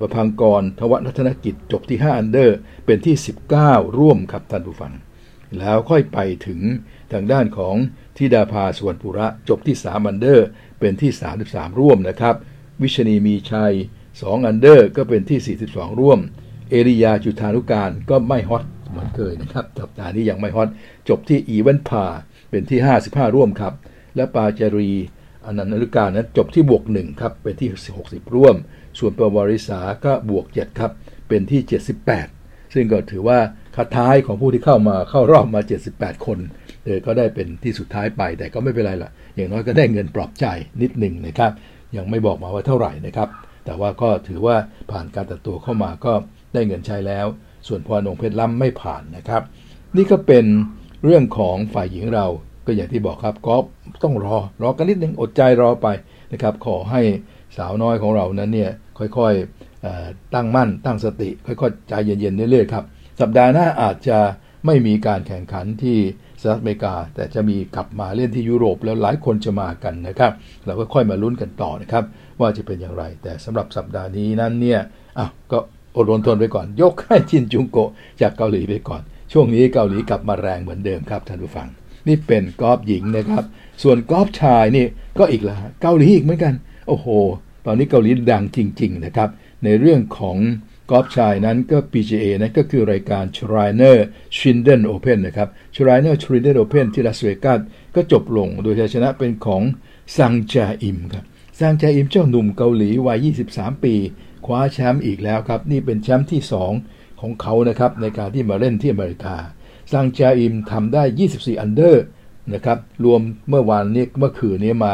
ปภังกรธวัชธนกิจจบที่ 5 อันเดอร์ เป็นที่ 19 ร่วมครับท่านผู้ฟัง แล้วค่อยไปถึงทางด้านของธิดาภาสุวัณณะปุระจบที่ 3 อันเดอร์ เป็นที่ 33 ร่วมนะครับ วิชาณีมีชัย 2 อันเดอร์ ก็เป็นที่ 42 ร่วม เอรียาจุฑานุกาลก็ไม่ฮอตเหมือนเคยนะครับสัปดาห์นี้ยังไม่ฮอตจบที่ even par เป็นที่ 55 ร่วมครับ และปาจรีย์อนันต์นฤการนั้นจบที่บวก1ครับเป็นที่ 60 ร่วม ส่วนประวริษาก็บวก 7 ครับ เป็นที่ 78 ซึ่งก็ถือว่าคัดท้ายของผู้ที่เข้ามาเข้ารอบมา 78 คนเออก็ได้เป็นที่สุดท้ายไป แต่ก็ไม่เป็นไรล่ะอย่างน้อยก็ได้เงินปลอบใจนิดหนึ่งนะครับ ยังไม่บอกมาว่าเท่าไหร่นะครับ แต่ว่าก็ถือว่าผ่านการตัดตัวเข้ามาก็ได้เงินใช้แล้ว ส่วนพอนงเพชรล้ำไม่ผ่านนะครับ นี่ก็เป็นเรื่องของฝ่ายหญิงเราก็อย่างที่บอกครับก็ต้องรอรอกันนิดนึงอดใจรอไปนะครับ ขอให้สาวน้อยของเรานั้นเนี่ย ค่อยๆตั้งมั่น ตั้งสติ ค่อยๆใจเย็นๆเรื่อยๆครับสัปดาห์หน้าอาจจะไม่มีการแข่งขันที่สหรัฐอเมริกา แต่จะมีกลับมาเล่นที่ยุโรปแล้วหลายคนจะมากันนะครับ เราก็ค่อยมาลุ้นกันต่อนะครับ ว่าจะเป็นอย่างไร แต่สำหรับสัปดาห์นี้นั้นเนี่ยอะก็อดรนทนไปก่อน ยกให้จินจุงโกจากเกาหลีไปก่อน ช่วงนี้เกาหลีกลับมาแรงเหมือนเดิมครับท่านผู้ฟัง นี่เป็นกอล์ฟหญิงนะครับ ส่วนกอล์ฟชายนี่ก็อีกแล้วเกาหลีอีกเหมือนกัน โอ้โห ตอนนี้เกาหลีดังจริง ๆ นะครับ ในเรื่องของกอล์ฟชายนั้นก็ PGA นั้นก็คือรายการ Shriners Children's Open นะครับ Shriners Children's Open ที่ลาสเวกัสก็จบลงโดยชัยชนะเป็นของซังแจอิมครับซังแจอิมเจ้าหนุ่มเกาหลีวัย 23 ปี คว้าแชมป์อีกแล้วครับ นี่เป็นแชมป์ที่ 2 ของเขานะครับ ในการที่มาเล่นที่อเมริกาซังแจอิมทำได้ 24 อันเดอร์นะครับรวมเมื่อวานนี้เมื่อคืนนี้มา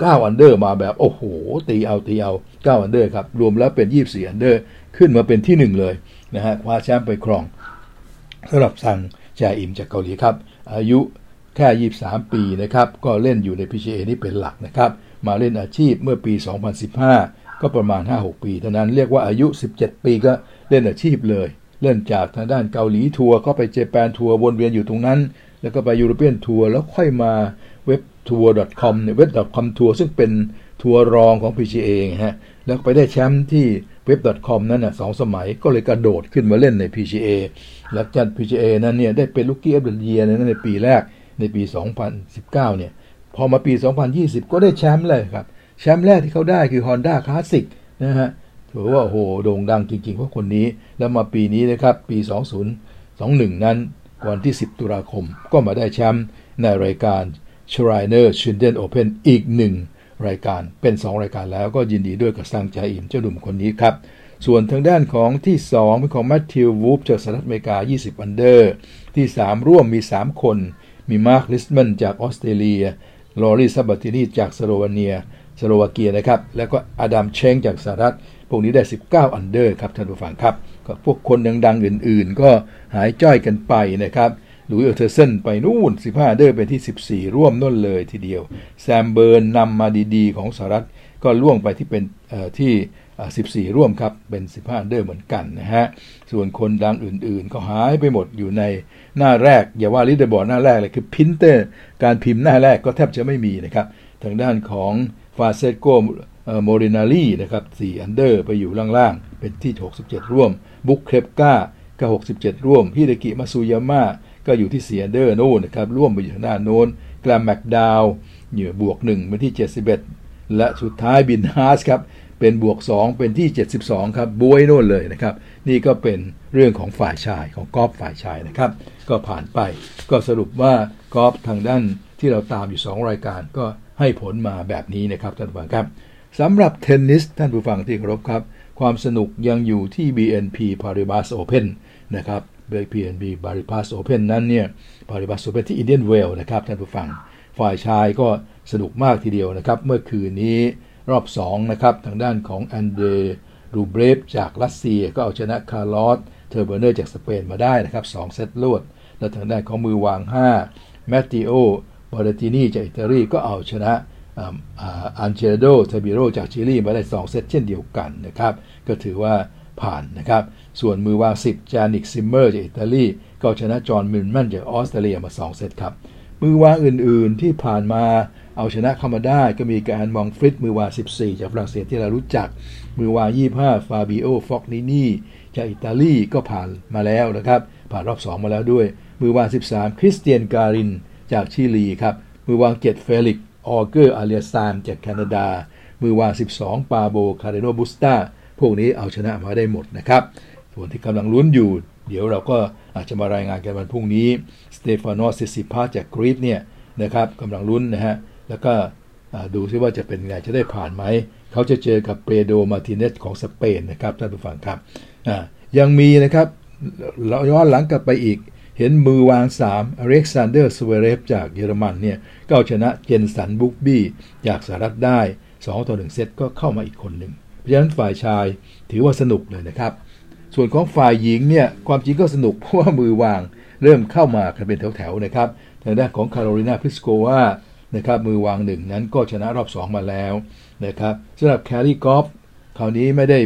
9อันเดอร์มาแบบโอ้โห ตีเอาตีเอา9อันเดอร์ครับ รวมแล้วเป็น 24 อันเดอร์ขึ้นมาเป็นที่ 1 เลยนะฮะคว้าแชมป์ไปครองสำหรับซังแจอิมจากเกาหลีครับ อายุแค่ 23 ปีนะครับ ก็เล่นอยู่ใน PGA นี่เป็นหลักนะครับ มาเล่นอาชีพเมื่อปี 2015 ก็ประมาณ 5-6 ปีเท่านั้นเรียกว่าอายุ 17 ปีก็เล่นอาชีพเลย เล่นจากทางด้านเกาหลีทัวร์ก็ไปเจแปนทัวร์วนเวียนอยู่ตรงนั้น แล้วก็ไป European Tour แล้วค่อยมาเว็บ ทัวร์ .com เนี่ยเว็บ .com ทัวร์ซึ่งเป็นทัวร์รองของ PGA ฮะแล้วไปได้แชมป์ที่เว็บ .com นั้นน่ะสองสมัยก็เลยกระโดดขึ้นมาเล่นใน PGA หลังจาก PGA นั้นเนี่ยได้เป็น Rookie of the Year ในปีแรกในปี 2019 เนี่ย พอมาปี 2020 ก็ได้แชมป์เลยครับ แชมป์แรกที่เขาได้คือ Honda Classic นะฮะถือว่าโหโด่งดังจริงๆเพราะคนนี้ แล้วมาปีนี้นะครับ ปี 2021 นั้นวันที่ 10 ตุลาคมก็มาได้แชมป์ในรายการ Shriners Children's Open อีกหนึ่งรายการเป็น 2 รายการแล้วก็ยินดีด้วยกับซังแจอิมเจ้าหนุ่มคนนี้ครับ ส่วนทางด้านของที่ 2 เป็นของแมทธิววูล์ฟจากสหรัฐอเมริกา 20 อันเดอร์ ที่ 3 ร่วมมี 3 คน มีมาร์คลีชแมนจากออสเตรเลียรอรีซับบาตินีจากสโลวาเนียสโลวาเกียนะครับ แล้วก็อดัมเชงก์จากสหรัฐ พวกนี้ได้ 19 อันเดอร์ครับท่านผู้ฟังครับก็พวกคนดังๆ อื่นๆ ก็หายจ้อยกันไปนะครับ หลุยส์อูสต์ฮุยเซนไปนู่น 15 อันเดอร์เป็นที่ 14 ร่วมโน่นเลยทีเดียว แซมเบิร์นส์นำมาดีๆ ของสหรัฐก็ร่วงไปที่เป็นที่ 14 ร่วมครับ เป็น 15 อันเดอร์เหมือนกันนะฮะ ส่วนคนดังอื่นๆ ก็หายไปหมดอยู่ในหน้าแรก อย่าว่า leaderboard หน้าแรกเลยคือพิมพ์เตอร์การพิมพ์หน้าแรกก็แทบจะไม่มีนะครับ ทางด้านของฟรานเชสโกโมลินารีนะครับ4อันเดอร์ไปอยู่ล่างๆ เป็นที่ 67 ร่วม บรูกส์เคปก้าก็67 ร่วมฮิเดกิมัตสึยาม่า ก็อยู่ที่เซียเดอร์โน่นนะครับร่วมไปอยู่ทางด้านโน้นแกรมแมคดาวเวลล์บวก1เป็นที่ 71 และสุดท้ายบิลฮาสครับเป็นบวก 2 เป็นที่ 72 ครับบ๊วยโน่นเลยนะครับ นี่ก็เป็นเรื่องของฝ่ายชายของกอล์ฟฝ่ายชายนะครับ ก็ผ่านไปก็สรุปว่ากอล์ฟทางด้านที่เราตามอยู่ 2 รายการก็ให้ผลมาแบบนี้นะครับท่านผู้ฟังครับสำหรับเทนนิสท่านผู้ฟังที่เคารพครับ ความสนุกยังอยู่ที่ BNP Paribas Open นะครับ BNB Paribas Open นั้นเนี่ย Paribas Open ที่ Indian Well นะครับท่านผู้ฟัง ฝ่ายชายก็สนุกมากทีเดียวนะครับ เมื่อคืนนี้รอบ 2 นะครับ ทางด้านของอันเดรูเบรฟจากรัสเซียก็เอาชนะคาร์ลอสทาเบอร์เนอร์จากสเปนมาได้นะครับ2เซตลวด และทางด้านของมือวาง5แมตเตโอเบอร์เรตตินีจากอิตาลีก็เอาชนะอเลฮานโดรทาบิโลจากชิลีมาได้ 2 เซตเช่นเดียวกันนะครับ ก็ถือว่าผ่านนะครับ ส่วนมือวาง 10 จานนิกซินเนอร์จากอิตาลี ก็ชนะจอห์นมิลล์แมนจากออสเตรเลียมา 2 เซตครับ มือวางอื่นๆที่ผ่านมาเอาชนะเข้ามาได้ก็มีกาเอลมงฟิลส์มือวาง 14 จากฝรั่งเศสที่เรารู้จัก มือวาง 25 ฟาบิโอ ฟอกนินีจากอิตาลีก็ผ่านมาแล้วนะครับ ผ่านรอบ 2 มาแล้วด้วย มือวาง 13 คริสเตียนการินจากชิลีครับ มือวาง 7 เฟลิกซ์โอเชร์อาเลียสซีมจากแคนาดา มือวาง 12 ปาโบล คาร์เรโนบุสตาพวกนี้เอาชนะมาได้หมดนะครับ ส่วนที่กำลังลุ้นอยู่ เดี๋ยวเราก็อาจจะมารายงานกันวันพรุ่งนี้สเตฟานอสซิตซิปาสจากกรีซเนี่ยนะครับกำลังลุ้นนะฮะแล้วก็ดูซิว่าจะเป็นไงจะได้ผ่านไหม เขาจะเจอกับเปโดรมาร์ติเนซของสเปนนะครับท่านผู้ฟังครับยังมีนะครับเราย้อนหลังกลับไปอีก เห็นมือวาง3อเล็กซานเดอร์ซเวเรฟจากเยอรมันเนี่ยก็ชนะเจนสันบรูกส์บี้จากสหรัฐได้ 2 ต่อ 1 เซตก็เข้ามาอีกคนหนึ่ง เพราะฉะนั้นฝ่ายชายถือว่าสนุกเลยนะครับ ส่วนของฝ่ายหญิงเนี่ยความจริงก็สนุกเพราะว่ามือวางเริ่มเข้ามากันเป็นแถวๆนะครับทางด้านของคาโรลินาพลิสโควานะครับมือวางหนึ่งนั้นก็ชนะรอบ 2 มาแล้วนะครับสำหรับคอรี่กอฟฟ์คราวนี้ไม่ได้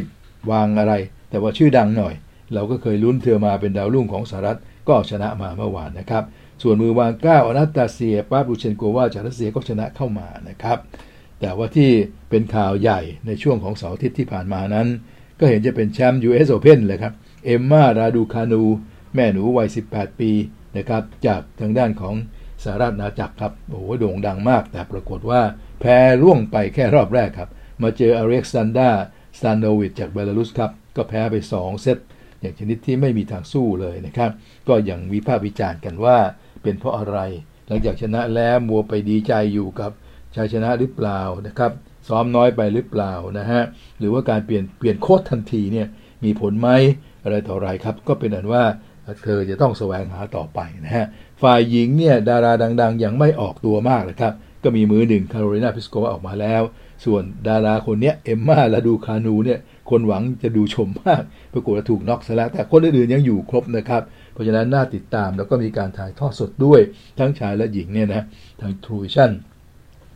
วางอะไร แต่ว่าชื่อดังหน่อย เราก็เคยลุ้นเธอมาเป็นดาวรุ่งของสหรัฐก็ชนะมาเมื่อวานนะครับ ส่วนมือวาง9อนาสตาเซียปาฟลูเชนโควาจากรัสเซียก็ชนะเข้ามานะครับ แต่ว่าที่เป็นข่าวใหญ่ในช่วงของเสาร์อาทิตย์ที่ผ่านมานั้น ก็เห็นจะเป็นแชมป์ US Open เลยครับ เอมมาราดูคานู แม่หนูวัย 18 ปีนะครับจากทางด้านของสหรัฐอาณาจักรครับโอ้โหโด่งดังมาก แต่ปรากฏว่าแพ้ร่วงไปแค่รอบแรกครับ มาเจออเล็กซานดาสตานโนวิชจากเบลารุสครับ ก็แพ้ไป 2 เซตอย่างชนิดที่ไม่มีทางสู้เลยนะครับ ก็ยังวิพากษ์วิจารณ์กันว่าเป็นเพราะอะไร หลังจากชนะแล้วมัวไปดีใจอยู่กับชัยชนะหรือเปล่านะครับ ซ้อมน้อยไปหรือเปล่านะฮะหรือว่าการเปลี่ยนเปลี่ยนโค้ดทันทีเนี่ยมีผลไหมอะไรต่ออะไรครับ ก็เป็นอันว่าเธอจะต้องแสวงหาต่อไปนะฮะฝ่ายหญิงเนี่ยดาราดัง ๆ ยังไม่ออกตัวมากนะครับ ก็มีมือหนึ่งคาโรลินาพิสโกออกมาแล้ว ส่วนดาราคนนี้เอมมาลาดูคานูเนี่ยคนหวังจะดูชมมากปรากฏว่าถูกน็อกซะแล้ว แต่คนอื่นๆยังอยู่ครบนะครับ เพราะฉะนั้นน่าติดตามแล้วก็มีการถ่ายทอดสดด้วยทั้งชายและหญิงเนี่ยนะทางทรูวิชั่น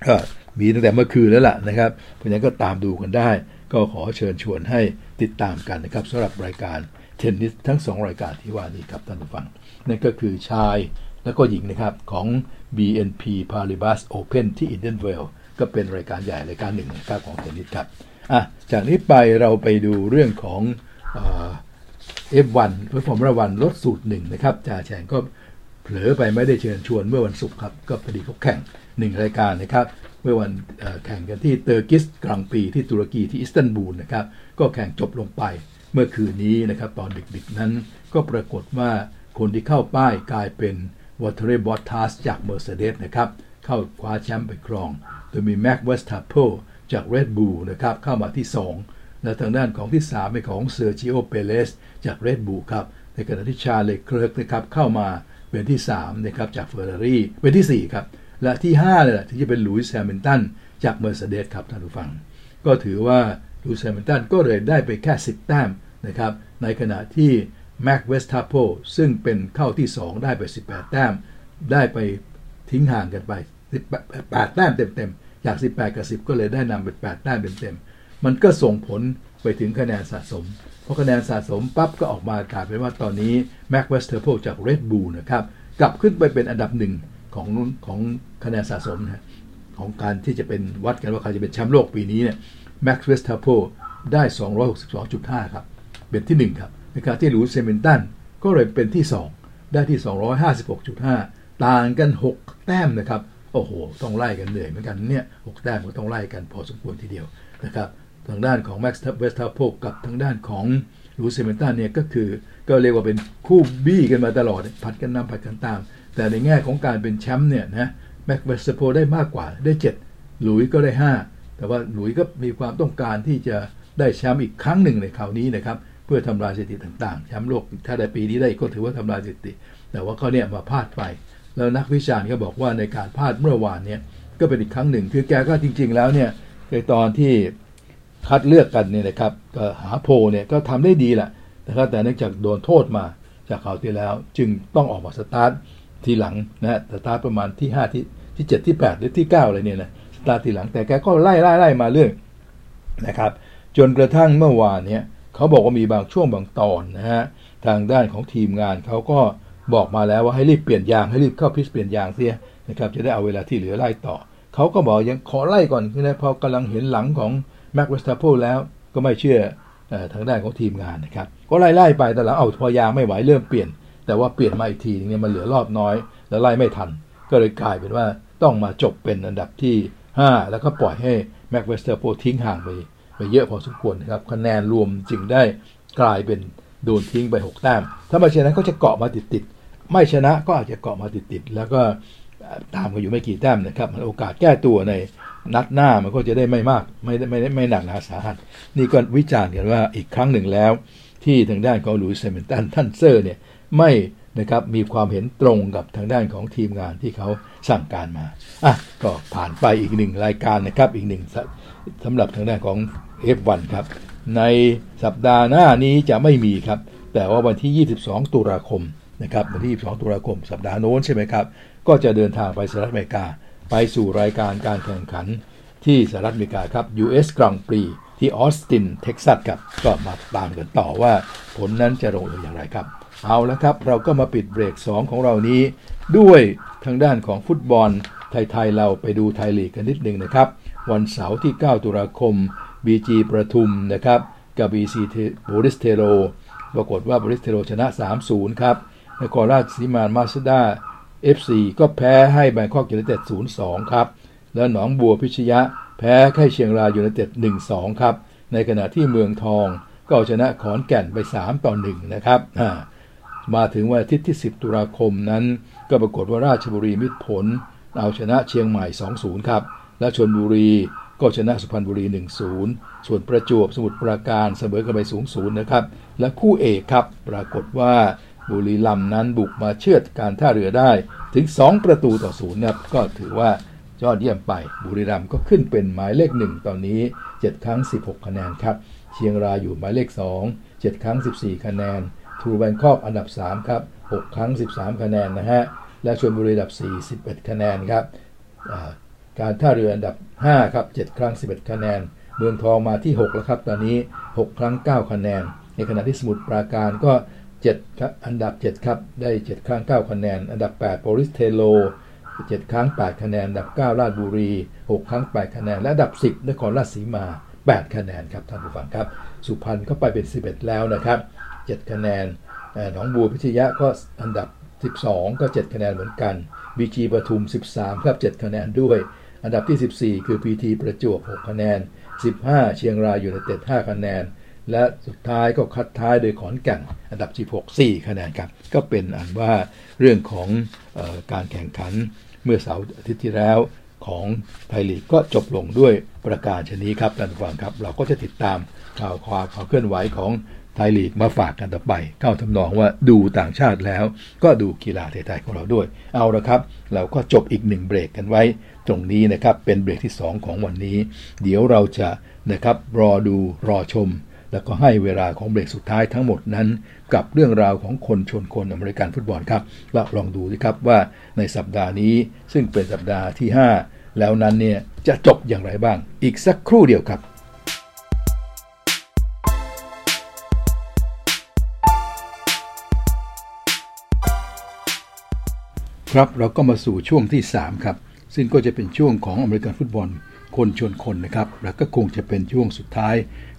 ก็ มีตั้งแต่เมื่อคืนแล้วล่ะนะครับ เพราะฉะนั้นก็ตามดูกันได้ ก็ขอเชิญชวนให้ติดตามกันนะครับสำหรับรายการเทนนิสทั้ง 2 รายการที่ว่านี้ครับท่านผู้ฟัง นั่นก็คือชายและก็หญิงนะครับของ BNP Paribas Open ที่ Indian w e l l ก็เป็นรายการใหญ่รายการหนึ่งนะครับของเทนนิสครับอะจากนี้ไปเราไปดูเรื่องของเอฟวันเพื่อฟอร์มระวันลดสูตรหนึ่งนะครับจ่าแฉงก็เผลอไปไม่ได้เชิญชวนเมื่อวันศุกร์ครับ ก็พอดีเขาแข่งหนึ่งรายการนะครับ เมื่อวานแข่งกันที่ Turkish Grand Prix ที่ตุรกีที่อิสตันบูลนะครับก็แข่งจบลงไปเมื่อคืนนี้นะครับตอนดึกๆนั้นก็ปรากฏว่าคนที่เข้าป้ายกลายเป็นวัลเทรีบอตทาสจากเมอร์เซเดสนะครับเข้าคว้าแชมป์ไปครอง โดยมีแม็กซ์เวอร์สแตพเพนจาก Red Bull นะครับเข้ามาที่ 2 และทางด้านของที่ 3 เป็นของเซอร์จิโอเปเรซจาก Red Bull ครับในขณะที่ชาร์ลเลอแคลร์นะครับเข้ามาเป็นที่3นะครับจากเฟอร์รารี่เป็นที่4ครับ และที่5เลยแหละที่จะเป็นลูอิสแฮมิลตันจากเมอร์เซเดสครับท่านผู้ฟัง ก็ถือว่าลูอิสแฮมิลตันก็เลยได้ไปแค่ 10 แต้มนะครับในขณะที่แม็กซ์เวอร์สแตพเพนซึ่งเป็นเข้าที่ 2 ได้ไป 18 แต้ม ได้ไปทิ้งห่างกันไป 18 แต้มเต็มๆจาก 18 กับ 10 ก็เลยได้นำเป็น 8 แต้มเต็มๆมันก็ส่งผลไปถึงคะแนนสะสมเพราะคะแนนสะสมปั๊บก็ออกมากลายเป็นว่าตอนนี้แม็กซ์เวอร์สแตพเพนจาก Red Bull นะครับกลับขึ้นไปเป็นอันดับหนึ่ง ของของคะแนนสะสมนะของการที่จะเป็นวัดกันว่าใครจะเป็นแชมป์โลกปีนี้เนี่ยแม็กซ์เวอร์สแตพเพนได้ 262.5 ครับ เป็นที่ 1 ครับในขณะที่ลูอิสแฮมิลตันก็เลยเป็นที่ 2 ได้ที่ 256.5 ต่างกัน 6 แต้มนะครับ โอ้โห ต้องไล่กันเหนื่อยเหมือนกันเนี่ย6แต้มก็ต้องไล่กันพอสมควรทีเดียวนะครับทางด้านของแม็กซ์เวอร์สแตพเพนกับทางด้านของลูอิสแฮมิลตันเนี่ยก็คือก็เรียกว่าเป็นคู่บี้กันมาตลอดผลัดกันนำผลัดกันตาม แต่ในแง่ของการเป็นแชมป์เนี่ยนะแม็กซ์เวอร์สแตพเพนได้มากกว่าได้ 7 ลูอิสก็ได้ 5 แต่ว่าลูอิสก็มีความต้องการที่จะได้แชมป์อีกครั้งหนึ่งในคราวนี้นะครับเพื่อทำลายสถิติต่างๆแชมป์โลกถ้าได้ปีนี้ได้ก็ถือว่าทำลายสถิติ แต่ว่าเขาเนี่ยมาพลาดไป แล้วนักวิจารณ์ก็บอกว่าในการพลาดเมื่อวานเนี่ยก็เป็นอีกครั้งหนึ่ง คือแกก็จริง ๆ แล้วเนี่ยในตอนที่คัดเลือกกันเนี่ยนะครับก็หา pole เนี่ยก็ทำได้ดีแหละนะครับแต่เนื่องจากโดนโทษมาจากคราวที่แล้ว จึงต้องออกมาสตาร์ท ทีหลังนะฮะสตาร์ทประมาณที่5ที่ที่7ที่8หรือที่9อะไรเนี่ยนะสตาร์ททีหลังแต่แกก็ไล่ไล่ไล่มาเรื่อยนะครับ จนกระทั่งเมื่อวานเนี่ยเขาบอกว่ามีบางช่วงบางตอนนะฮะทางด้านของทีมงานเขาก็บอกมาแล้วว่าให้รีบเปลี่ยนยางให้รีบเข้า pit เปลี่ยนยางเสียนะครับจะได้เอาเวลาที่เหลือไล่ต่อเขาก็บอกยังขอไล่ก่อนคือนะพอกำลังเห็นหลังของแม็กซ์เวอร์สแตพเพนแล้วก็ไม่เชื่อทางด้านของทีมงานนะครับ ก็ไล่ไล่ไปแต่หลังเอาพอยางไม่ไหวเริ่มเปลี่ยน แต่ว่าเปลี่ยนมาอีกทีนึงเนี่ยมันเหลือรอบน้อย แล้วไล่ไม่ทัน ก็เลยกลายเป็นว่าต้องมาจบเป็นอันดับที่ 5 แล้วก็ปล่อยให้แม็กซ์เวอร์สแตพเพนทิ้งห่างไปไปเยอะพอสมควรนะครับคะแนนรวมจึงได้กลายเป็นโดนทิ้งไป 6 แต้ม ถ้าไม่ชนะก็จะเกาะมาติดๆ ไม่ชนะก็อาจจะเกาะมาติดๆ แล้วก็ตามกันอยู่ไม่กี่แต้มนะครับโอกาสแก้ตัวในนัดหน้ามันก็จะได้ไม่มาก ไม่ไม่ไม่หนักหนาสาหัส นี่ก็วิจารณ์กันว่าอีกครั้งหนึ่งแล้ว ที่ทางด้านของลุยเซมินตันท่านเซอร์เนี่ย ไม่นะครับมีความเห็นตรงกับทางด้านของทีมงานที่เขาสั่งการมาอะก็ผ่านไปอีกหนึ่งรายการนะครับอีกหนึ่งสำหรับทางด้านของ F1 ครับ ในสัปดาห์หน้านี้จะไม่มีครับ แต่ว่าวันที่ 22 ตุลาคมนะครับวันที่ 22 ตุลาคม สัปดาห์โน้นใช่ไหมครับ ก็จะเดินทางไปสหรัฐอเมริกา ไปสู่รายการการแข่งขันที่สหรัฐอเมริกาครับ US Grand Prix ที่ออสตินเท็กซัสครับก็มาตามกันต่อว่าผลนั้นจะลงเอยอย่างไรครับ เอาละครับ เราก็มาปิดเบรก 2 ของเรานี้ ด้วยทางด้านของฟุตบอลไทย ๆ เราไปดูไทยลีกกันนิดหนึ่งนะครับ วันเสาร์ที่ 9 ตุลาคม BG ประทุมนะครับ กับ BC บริสเทโรปรากฏว่าโปลิศเทโรชนะ 3-0 ครับนครราชสีมามาสด้า FC ก็แพ้ให้แบงคอกยูไนเต็ด 0-2 ครับ แล้วหนองบัวพิชญ แพ้ให้เชียงรายยูไนเต็ด 1-2 ครับ ในขณะที่เมืองทองก็ชนะขอนแก่นไป 3 ต่อ 1 นะครับ มาถึงวันอาทิตย์ที่ 10 ตุลาคมนั้น ก็ปรากฏว่าราชบุรีมิตรผล เอาชนะเชียงใหม่ 2-0 ครับ และชนบุรีก็ชนะสุพรรณบุรี 1-0 ส่วนประจวบสมุทรปราการเสมอกันไป 0-0 นะครับ และคู่เอกครับ ปรากฏว่าบุรีรัมย์นั้นบุกมาเชือดการท่าเรือได้ถึง 2 ประตูต่อศูนย์ครับก็ถือว่ายอดเยี่ยมไป บุรีรัมย์ก็ขึ้นเป็นหมายเลขหนึ่งตอนนี้ 7 ครั้ง 16 คะแนนครับ เชียงรายอยู่หมายเลข 2 7 ครั้ง 14 คะแนน ทูแบงคอกอันดับ 3 ครับ 6 ครั้ง 13 คะแนนนะฮะ และชลบุรีอันดับ 4 11 คะแนนครับ การท่าเรืออันดับ 5 ครับ 7 ครั้ง 11 คะแนน เมืองทองมาที่ 6 แล้วครับ ตอนนี้ 6 ครั้ง 9 คะแนน ในขณะที่สมุทรปราการก็ 7 ครับ อันดับ 7 ครับ ได้ 7 ครั้ง 9 คะแนน อันดับ 8 โปริสเทโล 7 ครั้ง 8 คะแนน อันดับ 9 ราชบุรี 6 ครั้ง 8 คะแนน และอันดับ 10 นครราชสีมา 8 คะแนนครับท่านผู้ฟังครับ สุพรรณก็ไปเป็น 11 แล้วนะครับ 7 คะแนนหนองบัวพิทยะก็อันดับ 12 ก็ 7 คะแนนเหมือนกันบีจีปทุม 13 ครับ 7 คะแนนด้วย อันดับที่ 14 คือพีทีประจวบ 6 คะแนน 15 เชียงรายอยู่ในเต็ด5คะแนน และสุดท้ายก็คัดท้ายโดยขอนแก่นอันดับ 16 4 คะแนนครับ ก็เป็นอันว่าเรื่องของออการแข่งขันเมื่อเสาร์อาทิตย์ที่แล้วของไทยลีกก็จบลงด้วยประกาศชนี้ครับท่านผู้ฟังครับ เราก็จะติดตามข่าวความข่าวเคลื่อนไหวของ ไทยลีกมาฝากกันต่อไป เข้าทำนองว่าดูต่างชาติแล้ว ก็ดูกีฬาไทยๆของเราด้วย เอาละครับ เราก็จบอีกหนึ่งเบรกกันไว้ ตรงนี้นะครับเป็นเบรกที่ 2 ของวันนี้ เดี๋ยวเราจะนะครับรอดูรอชม แล้วก็ให้เวลาของเบรกสุดท้ายทั้งหมดนั้น กับเรื่องราวของคนชนคนอเมริกันฟุตบอลครับเราลองดูสิครับว่าในสัปดาห์นี้ซึ่งเป็นสัปดาห์ที่ 5 แล้วนั้นเนี่ยจะจบอย่างไรบ้าง อีกสักครู่เดียวครับ ครับเราก็มาสู่ช่วงที่ 3 ครับ ซึ่งก็จะเป็นช่วงของอเมริกันฟุตบอลคนชนคนนะครับ แล้วก็คงจะเป็นช่วงสุดท้าย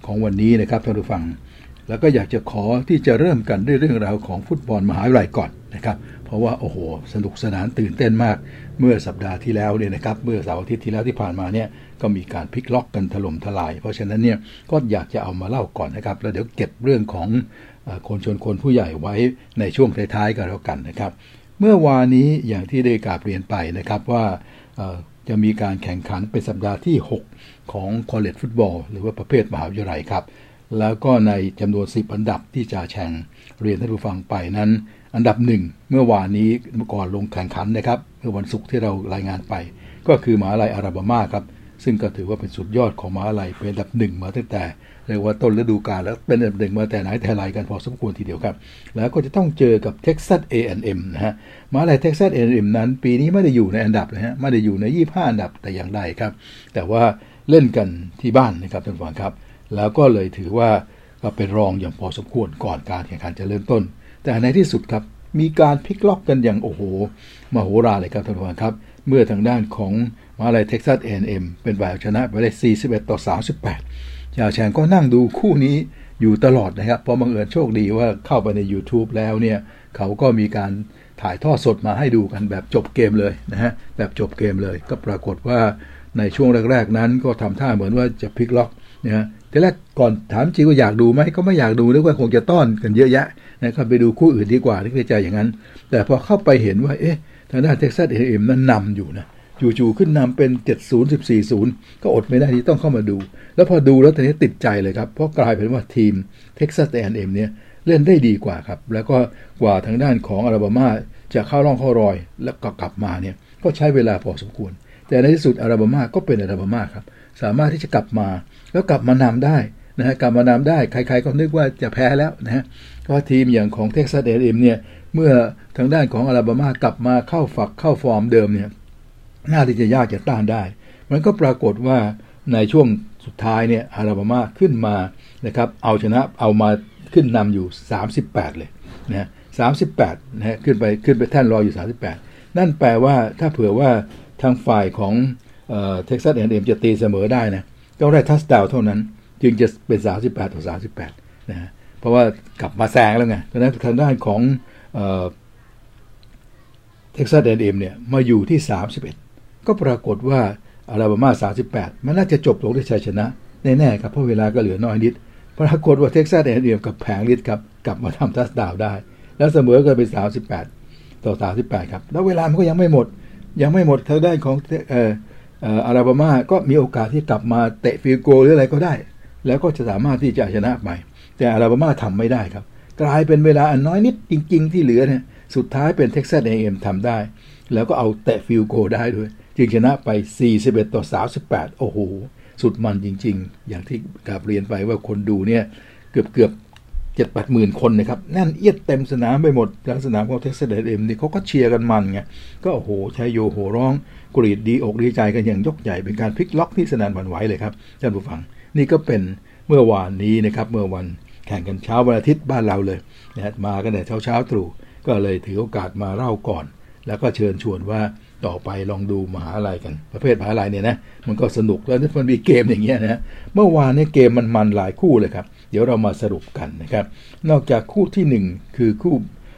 ของวันนี้นะครับท่านผู้ฟัง แล้วก็อยากจะขอที่จะเริ่มกันด้วยเรื่องราวของฟุตบอลมหาวิทยาลัยก่อนนะครับ เพราะว่าโอ้โห สนุกสนานตื่นเต้นมาก เมื่อสัปดาห์ที่แล้วเนี่ยนะครับ เมื่อเสาร์อาทิตย์ที่แล้วที่ผ่านมาเนี่ยก็มีการพลิกล็อกกันถล่มทลาย เพราะฉะนั้นเนี่ยก็อยากจะเอามาเล่าก่อนนะครับ แล้วเดี๋ยวเก็บเรื่องของคนชนคนผู้ใหญ่ไว้ในช่วงท้ายๆกันแล้วกันนะครับ เมื่อวานนี้อย่างที่ได้กราบเรียนไปนะครับว่าจะมีการแข่งขันเป็นสัปดาห์ที่ 6 ของคอลเลจฟุตบอลหรือว่าประเภทมหาวิทยาลัยครับ แล้วก็ในจำนวน 10 อันดับที่จะแข่งเรียนท่านผู้ฟังไปนั้น อันดับหนึ่งเมื่อวานนี้ก่อนลงแข่งขันนะครับเมื่อวันศุกร์ที่เรารายงานไป ก็คือมหาลัยอาราบามาครับ ซึ่งก็ถือว่าเป็นสุดยอดของมหาลัยเป็นอันดับหนึ่งมาตั้งแต่ เรียกว่าต้นฤดูกาลแล้วเป็นอันดับหนึ่งมาแต่ไหนแต่ไรกันพอสมควรทีเดียวครับ แล้วก็จะต้องเจอกับ Texas A&M นะฮะมหาลัย Texas A&M นั้น ปีนี้ไม่ได้อยู่ในอันดับเลยฮะไม่ได้อยู่ใน 25 อันดับแต่อย่างใดครับ แต่ว่าเล่นกันที่บ้านนะครับท่านผู้ฟังครับ แล้วก็เลยถือว่าก็เป็นรองอย่างพอสมควรก่อนการแข่งขันจะเริ่มต้น แต่ในที่สุดครับมีการพลิกล็อกกันอย่างโอ้โหมโหฬารเลยครับท่านผู้ฟังครับ เมื่อทางด้านของมหาลัยเท็กซัส A&M เป็นฝ่ายชนะไปได้ 41 ต่อ 38 ชาวแชงก็นั่งดูคู่นี้อยู่ตลอดนะครับ เพราะบังเอิญโชคดีว่าเข้าไปใน YouTube แล้วเนี่ยเขาก็มีการถ่ายทอดสดมาให้ดูกันแบบจบเกมเลยนะฮะแบบจบเกมเลย ก็ปรากฏว่าในช่วงแรก ๆ นั้นก็ทำท่าเหมือนว่าจะพลิกล็อกนะฮะทีแรกก่อนถามจริงว่าอยากดูไหมก็ไม่อยากดูนึกว่าคงจะต้อนกันเยอะแยะนะครับไปดูคู่อื่นดีกว่าที่ใจอย่างนั้น แต่พอเข้าไปเห็นว่าเอ๊ะทางด้านเท็กซัสเอ็มนั้นนำอยู่นะ จู่ๆขึ้นนำเป็น 70 14ก็อดไม่ได้ที่ต้องเข้ามาดู แล้วพอดูแล้วตอนนี้ติดใจเลยครับ เพราะกลายเป็นว่าทีม Texas A&M เนี่ยเล่นได้ดีกว่าครับ แล้วก็กว่าทางด้านของอาราบามาจะเข้าร่องเข้ารอยแล้วก็กลับมาเนี่ยก็ใช้เวลาพอสมควร แต่ในที่สุดอาราบามาก็เป็นอาราบามาครับ สามารถที่จะกลับมา แล้วกลับมานำได้นะฮะกลับมานำได้ใครๆก็นึกว่าจะแพ้แล้วนะฮะเพราะทีมอย่างของ Texas A&M เนี่ยเมื่อทางด้านของอาราบามากลับมาเข้าฝักเข้าฟอร์มเดิมเนี่ย น่าที่จะยากจะต้านได้ มันก็ปรากฏว่าในช่วงสุดท้ายเนี่ยอลาบามาขึ้นมานะครับเอาชนะเอามาขึ้นนำอยู่ 38 เลยนะ38นะขึ้นไปขึ้นไปแท่นรออยู่ 38 นั่นแปลว่าถ้าเผื่อว่าทางฝ่ายของเท็กซัสเอ็มจะตีเสมอได้นะก็ได้ touchdown เท่านั้น จึงจะเป็น 38 ต่อ 38 นะเพราะว่ากลับมาแซงแล้วไงดังนั้นทางด้านของเท็กซัสเอ็มเนี่ยมาอยู่ที่ 31 ก็ปรากฏว่าอลาบามา 38 มันน่าจะจบลงด้วยชัยชนะ แน่ๆครับเพราะเวลาก็เหลือน้อยนิด ปรากฏว่าเท็กซัสแอนเอ็มกับแผลงฤทธิ์ครับกลับมาทำ touchdown ได้ แล้วเสมอกันเป็น 38 ต่อ 38 ครับ แล้วเวลามันก็ยังไม่หมด ยังไม่หมดทางด้านของเอ่ออลาบามาก็มีโอกาสที่กลับมาเตะ field goal หรืออะไรก็ได้ แล้วก็จะสามารถที่จะชนะใหม่แต่อลาบามาทำไม่ได้ครับ กลายเป็นเวลาอันน้อยนิดจริง ๆ ที่เหลือเนี่ยสุดท้ายเป็นเท็กซัสเอ็มทำได้ แล้วก็เอาเตะ field goal ได้ด้วย จึงชนะไป 41 ต่อ 38 โอ้โห สุดมันจริง ๆ อย่างที่กราบเรียนไปว่าคนดูเนี่ย เกือบเกือบเจ็ดแปดหมื่นคนนะครับแน่นเอียดเต็มสนามไปหมดแล้วสนามของเท็กซัสเอ็มนี่เขาก็เชียร์กันมันไงก็โอ้โหไชโยโห่ร้องกรี๊ดดีอกดีใจกันอย่างยกใหญ่เป็นการพลิกล็อกที่สนามหวั่นไหวเลยครับท่านผู้ฟัง นี่ก็เป็นเมื่อวานนี้นะครับเมื่อวันแข่งกันเช้าวันอาทิตย์บ้านเราเลยนะมากันแต่เช้าเช้าตรู่ก็เลยถือโอกาสมาเล่าก่อน แล้วก็เชิญชวนว่า ต่อไปลองดูมหาลัยกัน ประเภทมหาลัยเนี่ยนะมันก็สนุกแล้วมันมีเกมอย่างเงี้ยนะเมื่อวานนี้เกมมันมันหลายคู่เลยครับ เดี๋ยวเรามาสรุปกันนะครับ นอกจากคู่ที่ 1 คือคู่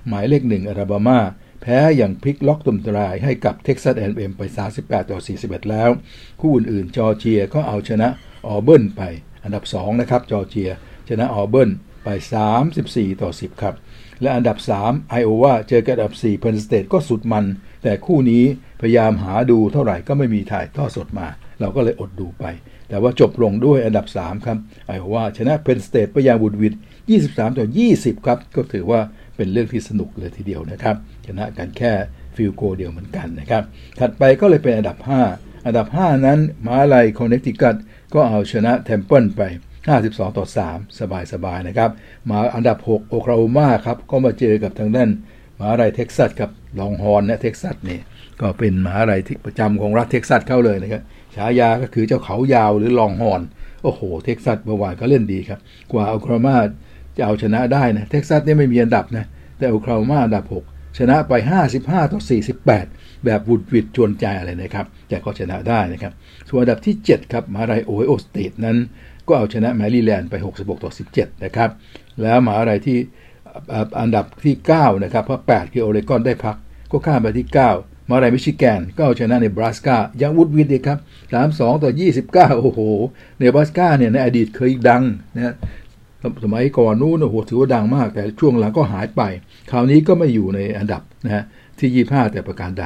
หมายเลขหนึ่งอลาบามา แพ้อย่างพลิกล็อกตุ่มตรายให้กับเท็กซัสแอนด์เอ็มไป 38 ต่อ 41 แล้ว คู่อื่นๆจอร์เจียก็เอาชนะออเบิร์นไป อันดับ 2 นะครับ จอร์เจีย ชนะออเบิร์นไป 34 ต่อ 10 ครับ และอันดับ 3 ไอโอวาเจอกับอันดับ4เพนสเตทก็สุดมัน แต่คู่นี้พยายามหาดูเท่าไหร่ก็ไม่มีถ่ายทอดสดมา เราก็เลยอดดูไป แต่ว่าจบลงด้วยอันดับ 3 ครับไอโอวาชนะเพนสเตทไปอย่างหวุดหวิด23 ต่อ 20 ครับ ก็ถือว่าเป็นเรื่องที่สนุกเลยทีเดียวนะครับ ชนะกันแค่ field goal เดียวเหมือนกันนะครับ ถัดไปก็เลยเป็นอันดับ 5 อันดับ 5 นั้นมหาลัยคอนเนคติคัตก็เอาชนะเทมเพิลไป 52 ต่อ 3 สบายๆนะครับ มาอันดับ 6 โอคลาโฮมาครับ ก็มาเจอกับทางด้านมหาลัยเท็กซัสกับ Longhorn เนะเท็กซัสเนี่ยก็เป็นมหาลัยที่ประจำของรัฐเท็กซัสเข้าเลยนะครับฉายาก็คือเจ้าเขายาวหรือ Longhorn โอ้โห เท็กซัสเมื่อวานก็เล่นดีครับ กว่าโอคลาโฮมาจะเอาชนะได้นะเท็กซัสเนี่ยไม่มีอันดับนะ แต่โอคลาโฮมาอันดับ 6 ชนะไป 55 ต่อ 48 แบบหวุดหวิดจวนเจียนอะไรนะครับ แต่ก็ชนะได้นะครับ ส่วนอันดับที่ 7 ครับมหาลัยโอไฮโอสเตทนั้น ก็เอาชนะแมรี่แลนด์ไป 66 ต่อ 17 นะครับ แล้วมหาลัยที่ อันดับที่ 9 นะครับ เพราะ 8 คือโอเรกอนได้พัก ก็ข้ามไปที่ 9 มหาลัยมิชิแกน ก็เอาชนะเนบราสกาอย่างหวุดหวิดเลยครับ 32 ต่อ 29 โอ้โห เนบราสกาเนี่ยในอดีตเคยดังนะสมัยก่อนนู้นโอ้โหถือว่าดังมาก แต่ช่วงหลังก็หายไป คราวนี้ก็ไม่อยู่ในอันดับนะฮะที่ 25 แต่ประการใด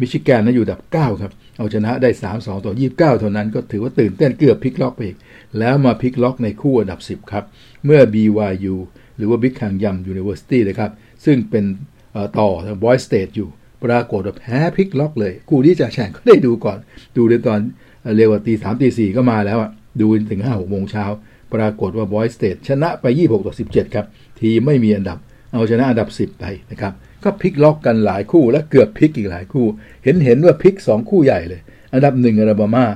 มิชิแกนนั้นอยู่อันดับ 9 ครับ เอาชนะได้ 3-2 ต่อ 29 เท่านั้นก็ถือว่าตื่นเต้นเกือบพลิกล็อกไปอีก แล้วมาพลิกล็อกในคู่อันดับ 10 ครับ เมื่อ BYU หรือว่า Big h a n g y a m University นะครับ ซึ่งเป็นต่อทาง Boy State อยู่ ปรากฏว่าแพ้พลิกล็อกเลยคู่ที่จะแข่งก็ได้ดูก่อน ดูในตอนเร็วตีสามตีสี่ก็มาแล้วอะ ดูถึง5 6โมงเช้า ปรากฏว่า Boise State ชนะไป26ต่อ17ครับ ทีไม่มีอันดับ เอาชนะอันดับ10ไปนะครับ ก็พลิกล็อกกันหลายคู่และเกือบพลิกอีกหลายคู่ เห็นเห็นว่าพลิก2คู่ใหญ่เลย อันดับ1อลาบามา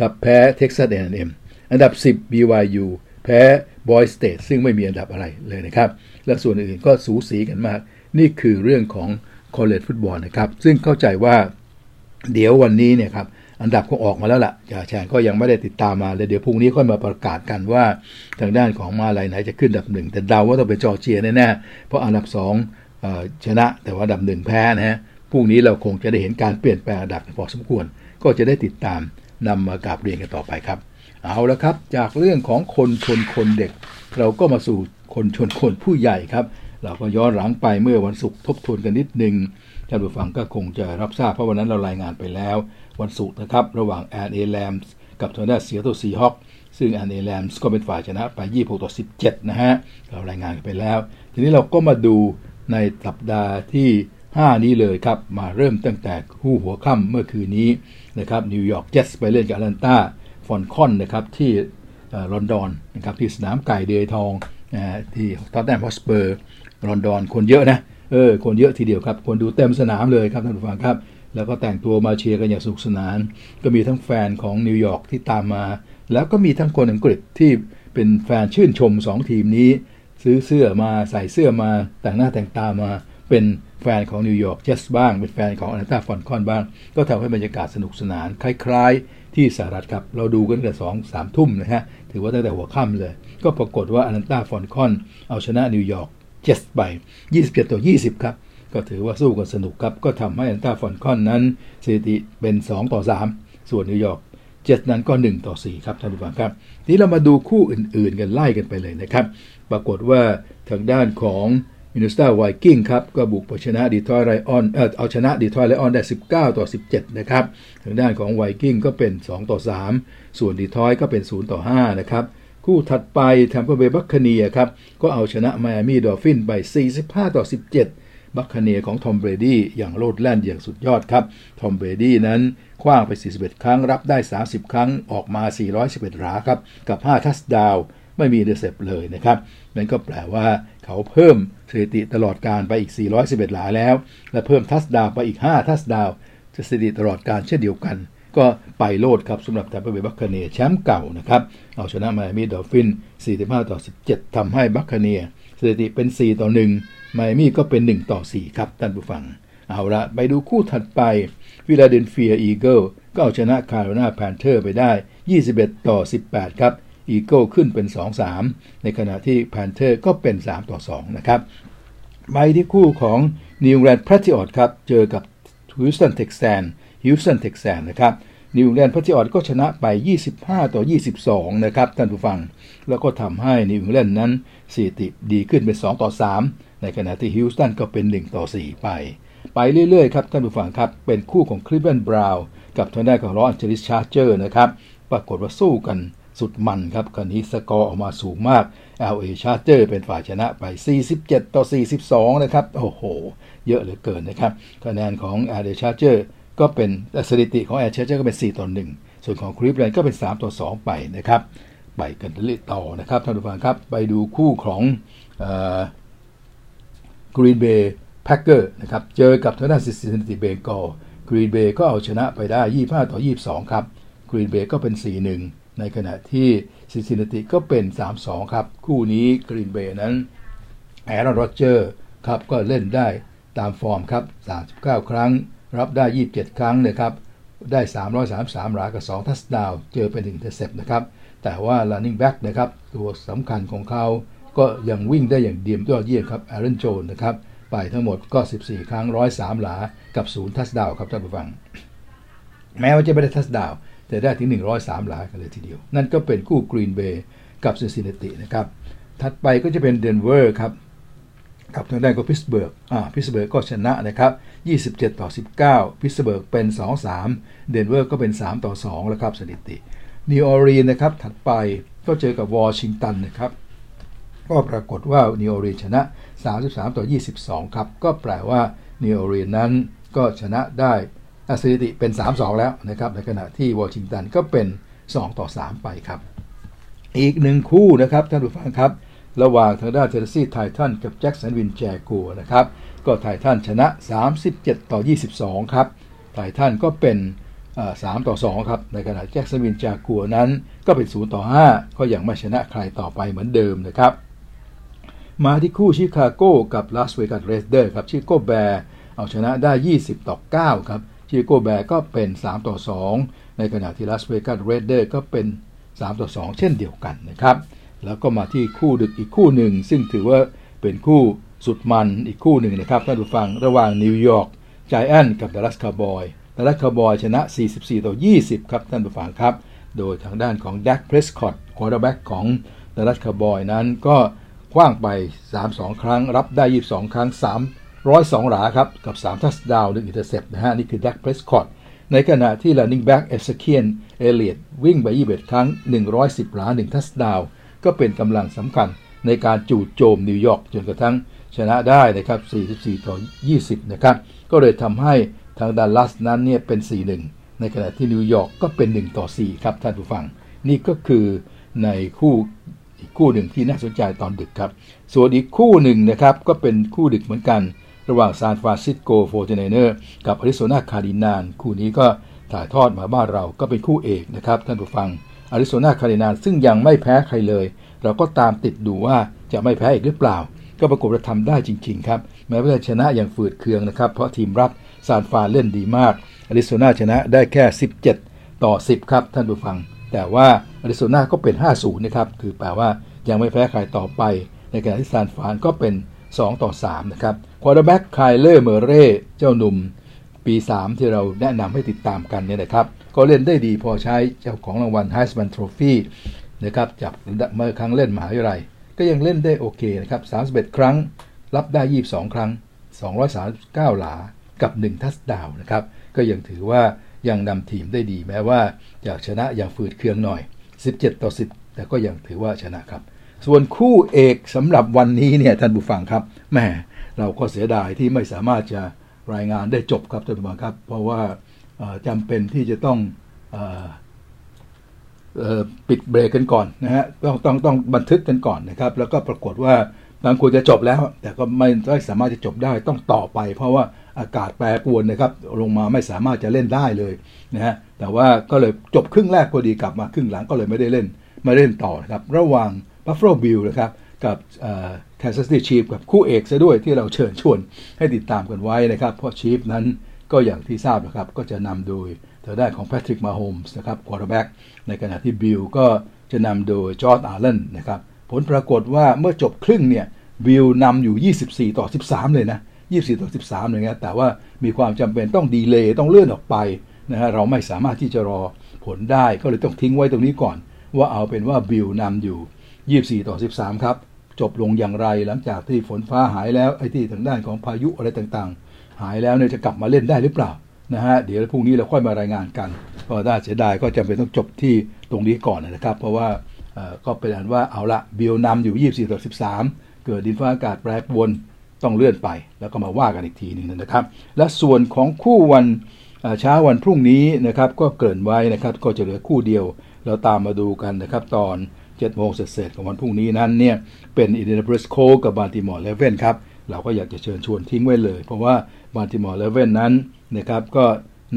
กลับแพ้เท็กซัสเอ็มอันดับ10 BYU แพ้ Boise State ซึ่งไม่มีอันดับอะไรเลยนะครับ และส่วนอื่นก็สูสีกันมาก นี่คือเรื่องของคอลเลจฟุตบอลนะครับ ซึ่งเข้าใจว่าเดี๋ยววันนี้เนี่ยครับอันดับก็ออกมาแล้วละ่ะจ่าแชงก็ยังไม่ได้ติดตามมาเลยเดี๋ยวพรุ่งนี้ค่อยมาประกาศกันว่าทางด้านของมาลายไหนจะขึ้นอันดับหนึ่งแต่เดาว่าต้องเป็นจอร์เจียแน่ๆเพราะอันดับสองชนะแต่ว่าอันดับหนึ่งแพ้นะฮะพรุ่งนี้เราคงจะได้เห็นการเปลี่ยนแปลงอันดับพอสมควร ก็จะได้ติดตามนำมากราบเรียนกันต่อไปครับ เอาละครับ จากเรื่องของคนชนคนเด็ก เราก็มาสู่คนชนคนผู้ใหญ่ครับ เราก็ย้อนหลังไปเมื่อวันศุกร์ทบทวนกันนิดนึงท่านผู้ฟังก็คงจะรับทราบเพราะวันนั้นเรารายงานไปแล้ว วันศุกร์นะครับ ระหว่างแอลเอ Rams กับทางด้านซีแอตเทิล Seahawks ซึ่งแอลเอ Rams ก็เป็นฝ่ายชนะไป 26 ต่อ 17 นะฮะ เรารายงานกันไปแล้ว ทีนี้เราก็มาดูในสัปดาห์ที่ 5 นี้เลยครับ มาเริ่มตั้งแต่คู่หัวค่ำเมื่อคืนนี้นะครับนิวยอร์กเจ็ตส์ไปเล่นกับแอตแลนตา Falcons นะครับที่ลอนดอนนะครับที่สนามไก่เดือยทองที่ท็อตแนมฮอตสเปอร์ลอนดอนคนเยอะนะเออคนเยอะทีเดียวครับ คนดูเต็มสนามเลยครับท่านผู้ฟังครับ แล้วก็แต่งตัวมาเชียร์กันอย่างสนุกสนาน ก็มีทั้งแฟนของนิวยอร์กที่ตามมา แล้วก็มีทั้งคนอังกฤษที่เป็นแฟนชื่นชม 2 ทีมนี้ ซื้อเสื้อมาใส่เสื้อมาแต่งหน้าแต่งตามา เป็นแฟนของนิวยอร์กเจสบ้าง เป็นแฟนของอนาตาฟอนคอนบ้าง ก็ทำให้บรรยากาศสนุกสนาน คล้าย ที่สหรัฐครับ เราดูกันตั้งแต่สองสามทุ่มนะฮะ ถือว่าตั้งแต่หัวค่ำเลย ก็ปรากฏว่าอนาตาฟอนคอน เอาชนะนิวยอร์กเจสไป27ต่อ20ครับ ก็ถือว่าสู้กันสนุกครับ ก็ทำให้อันต้าฟอนคอนนั้นสถิติเป็น2ต่อ3ส่วนนิวยอร์กเจ็ดนั้นก็ 1 ต่อ 4 ครับท่านผู้ฟังครับ ทีนี้เรามาดูคู่อื่นๆกันไล่กันไปเลยนะครับ ปรากฏว่าทางด้านของ มินนิโซตา Vikings ครับก็บุกชนะดีทรอยต์ Lions เออเอาชนะดีทรอยต์ Lions ได้ 19 ต่อ 17 นะครับทางด้านของ Vikings ก็เป็น 2 ต่อ 3 ส่วนดีทรอยต์ก็เป็น 0 ต่อ 5 นะครับคู่ถัดไปทมเปอร์เบย์บัคคเนียครับก็เอาชนะไมอามี่ Dolphins ไป 45 ต่อ 17 Buccaneers ของทอมเบรดี้อย่างโลดแล่นอย่างสุดยอดครับทอมเบรดี้นั้นขว้างไป 41 ครั้งรับได้ 30 ครั้งออกมา 411 หลาครับกับ 5 touchdown ไม่มี intercept เลยนะครับนั่นก็แปลว่าเขาเพิ่ม สถิติตลอดกาลไปอีก 411 หลาแล้ว และเพิ่ม touchdown ไปอีก 5 touchdown สถิติตลอดกาลเช่นเดียวกัน ก็ไปโลดครับสำหรับแทมปาเบย์ Buccaneers แชมป์เก่านะครับ เอาชนะไมอามี่ Dolphins 45 ต่อ 17ทำให้ Buccaneers สถิติเป็น 4 ต่อ 1 ไมอามี่ก็เป็น 1 ต่อ 4 ครับท่านผู้ฟัง เอาละไปดูคู่ถัดไปฟิลาเดลเฟีย Eagles ก็เอาชนะแคโรไลนา Panthers ไปได้ 21 ต่อ 18 ครับ Eagles ขึ้นเป็น 2-3 ในขณะที่ Panthers ก็เป็น 3 ต่อ 2 นะครับไปที่คู่ของนิวแลนด์พร t ติออดครับ เจอกับ Houston Texans Houston Texans นะครับนิวอิงแลนด์พร t ติออดก็ชนะไป 25 ต่อ 22 นะครับท่านผู้ฟัง แล้วก็ทำให้นิวแลนด์นั้นสถิติดีขึ้นเป็น 2 ต่อ 3 ในขณะที่ฮิวสตันก็เป็น 1 ต่อ 4 ไป ไปเรื่อยๆ ครับท่านผู้ฟังครับ เป็นคู่ของ Cleveland Brownsกับทางด้านของ Los Angeles Chargers นะครับ ปรากฏว่าสู้กัน สุดมันครับคู่นี้สกอร์ออกมาสูงมาก LA Charger เป็นฝ่ายชนะไป 47 ต่อ 42 นะครับ โอ้โห เยอะเหลือเกินนะครับ คะแนนของ LA Charger ก็เป็นสถิติของ LA Charger ก็เป็น 4 ต่อ 1 ส่วนของ Cleveland ก็เป็น 3 ต่อ 2 ไปนะครับ ไปกันเรื่อยต่อนะครับท่านผู้ฟังครับ ไปดูคู่ของ Green Bay Packer นะครับ เจอกับทางด้าน Cincinnati Bengals Green Bay ก็เอาชนะไปได้ 25 ต่อ 22 ครับ Green Bay ก็เป็น 4-1 ในขณะที่ซินซินเนติก็เป็น 3-2 ครับ คู่นี้กรีนเบย์นั้น Aaron Rodgers ครับก็เล่นได้ตามฟอร์มครับ 39 ครั้ง รับได้ 27 ครั้งนะครับ ได้ 333หลากับ 2 touchdown เจอไป 1 intercept นะครับ แต่ว่า running back นะครับ ตัวสำคัญของเขา ก็ยังวิ่งได้อย่างเดียมยอดเยี่ยมครับ Aaron Jones นะครับ ไปทั้งหมดก็ 14 ครั้ง 103 หลา กับ 0 touchdown ครับท่านผู้ฟัง แม้ว่าจะไม่ได้ touchdown แต่ได้ถึง 103หลากันเลยทีเดียว นั่นก็เป็นคู่กรีนเบย์กับซินซินเนตินะครับ ถัดไปก็จะเป็นเดนเวอร์ครับกับทางด้านของพิตต์สเบิร์ก อ่า พิตต์สเบิร์กก็ชนะนะครับ 27 ต่อ 19 พิตต์สเบิร์กเป็น 2-3 เดนเวอร์ก็เป็น 3 ต่อ 2 แล้วครับสถิติ นิวออร์ลีนส์นะครับ ถัดไปก็เจอกับวอชิงตันนะครับ ก็ปรากฏว่านิวออร์ลีนส์ชนะ 33 ต่อ 22 ครับ ก็แปลว่านิวออร์ลีนส์นั้นก็ชนะได้ สถิติเป็น 3-2 แล้วนะครับ ในขณะที่วอชิงตันก็เป็น 2 ต่อ 3 ไปครับ อีกหนึ่งคู่นะครับท่านผู้ฟังครับ ระหว่างทางด้าน Tennessee Titans กับแจ็คสันวินแจกูนะครับ ก็ Titans ชนะ 37 ต่อ 22 ครับ Titans ก็เป็น3ต่อ2ครับ ในขณะ Jacksonville Jaguars นั้นก็เป็น0ต่อ5ก็ยังไม่ชนะใครต่อไปเหมือนเดิมนะครับ มาที่คู่ชิคาโกกับ Las Vegas Raiders ครับ Chicago Bears เอาชนะได้ 20 ต่อ 9 ครับ Chicago Bears ก็เป็น 3 ต่อ 2 ในขณะที่ Las Vegas Raiders ก็เป็น 3 ต่อ 2 เช่นเดียวกันนะครับ แล้วก็มาที่คู่ดึกอีกคู่หนึ่ง ซึ่งถือว่าเป็นคู่สุดมันอีกคู่หนึ่งนะครับท่านผู้ฟังระหว่าง New York Giants กับ Dallas Cowboys Dallas Cowboys ชนะ 44 ต่อ 20 ครับท่านผู้ฟังครับ โดยทางด้านของ Dak Prescott quarterback ของ Dallas Cowboys นั้นก็ขว้างไป 32 ครั้ง รับได้ 22 ครั้ง 302หลาครับ กับ 3 touchdown หนึ่ง intercept นะฮะ นี่คือ Dak Prescott ในขณะที่ running back Ezekiel Elliott วิ่งไป21 ครั้ง 110 หลา 1 touchdown ก็เป็นกำลังสำคัญในการจู่โจมนิวยอร์กจนกระทั่งชนะได้นะครับ 44 ต่อ 20 นะครับ ก็เลยทำให้ทางดัลลัสนั้นเนี่ยเป็น 4-1 ในขณะที่นิวยอร์กก็เป็น 1 ต่อ 4 ครับท่านผู้ฟัง นี่ก็คือในคู่อีกคู่หนึ่งที่น่าสนใจตอนดึกครับ ส่วนอีกคู่หนึ่งนะครับก็เป็นคู่ดึกเหมือนกัน ระหว่าง San Francisco 49ers กับ Arizona Cardinals คู่นี้ก็ถ่ายทอดมาบ้านเราก็เป็นคู่เอกนะครับท่านผู้ฟังอาริโซนาคาร์ดินานซึ่งยังไม่แพ้ใครเลย เราก็ตามติดดูว่าจะไม่แพ้อีกหรือเปล่า ก็ปรากฏว่าทำได้จริง ๆ ครับ แม้ว่าจะชนะอย่างฝืดเคืองนะครับ เพราะทีมรับซานฟรานเล่นดีมากอาริโซนาชนะได้แค่ 17 ต่อ 10 ครับท่านผู้ฟัง แต่ว่าอาริโซนาก็เป็น 5-0 นะครับ คือแปลว่ายังไม่แพ้ใครต่อไป ในขณะที่ซานฟรานก็เป็น 2 ต่อ 3 นะครับ quarterback Kyler Murray เจ้าหนุ่ม ปี 3 ที่เราแนะนำให้ติดตามกันเนี่ยนะครับ ก็เล่นได้ดีพอใช้เจ้าของรางวัล Heisman Trophy นะครับจากเมื่อครั้งเล่นมหาวิทยาลัย ก็ยังเล่นได้โอเคนะครับ 31 ครั้ง รับได้ 22 ครั้ง 239 หลากับ 1 touchdown นะครับ ก็ยังถือว่ายังนำทีมได้ดีแม้ว่าอยากชนะอย่างฝืดเคืองหน่อย 17 ต่อแต่ก็ยังถือว่าชนะครับ ส่วนคู่เอกสำหรับวันนี้เนี่ยท่านผู้ฟังครับแหม เราก็เสียดายที่ไม่สามารถจะรายงานได้จบครับท่านผู้ฟังครับ เพราะว่าจำเป็นที่จะต้องปิดเบรกกันก่อนนะฮะต้องต้องต้องบันทึกกันก่อนนะครับ แล้วก็ปรากฏว่าบางควรจะจบแล้ว แต่ก็ไม่ไม่สามารถจะจบได้ต้องต่อไป เพราะว่าอากาศแปรปรวนนะครับ ลงมาไม่สามารถจะเล่นได้เลยนะฮะแต่ว่าก็เลยจบครึ่งแรกพอดีกลับมาครึ่งหลังก็เลยไม่ได้เล่นมาเล่นต่อนะครับ ระหว่าง Buffalo Bill นะครับกับ Kansas City Chiefs กับคู่เอกซะด้วยที่เราเชิญชวนให้ติดตามกันไว้นะครับ เพราะ Chiefs นั้นก็อย่างที่ทราบนะครับ ก็จะนำโดยทางด้านของ Patrick Mahomes นะครับ quarterback ในขณะที่ Bills ก็จะนำโดย Josh Allen นะครับ ผลปรากฏว่าเมื่อจบครึ่งเนี่ย Bills นำอยู่ 24 ต่อ 13 เลยนะ 24 ต่อ 13เลยนะแต่ว่ามีความจำเป็นต้อง delay ต้องเลื่อนออกไปนะฮะเราไม่สามารถที่จะรอผลได้ก็เลยต้องทิ้งไว้ตรงนี้ก่อน ว่าเอาเป็นว่าบิลนำอยู่ 24 ต่อ 13 ครับ จบลงอย่างไรหลังจากที่ฝนฟ้าหายแล้วไอ้ที่ทางด้านของพายุอะไรต่างๆ หายแล้วเนี่ยจะกลับมาเล่นได้หรือเปล่านะฮะเดี๋ยวพรุ่งนี้เราค่อยมารายงานกันก็ได้เสียดายก็จำเป็นต้องจบที่ตรงนี้ก่อนนะครับ เพราะว่าก็เป็นอันว่าเอาละบิลนำอยู่ 24ต่อ13 เกิดดินฟ้าอากาศแปรปรวนต้องเลื่อนไป แล้วก็มาว่ากันอีกทีหนึ่งนะครับ และส่วนของคู่วันเช้าวันพรุ่งนี้นะครับก็เกินไว้นะครับก็จะเหลือคู่เดียว เราตามมาดูกันนะครับตอน 7โมงเสร็จของวันพรุ่งนี้นั้นเนี่ยเป็น Indianapolis Coltsับ Baltimore Ravens ครับเราก็อยากจะเชิญชวนทิ้งไว้เลย เพราะว่า Baltimore Ravens นั้นนะครับก็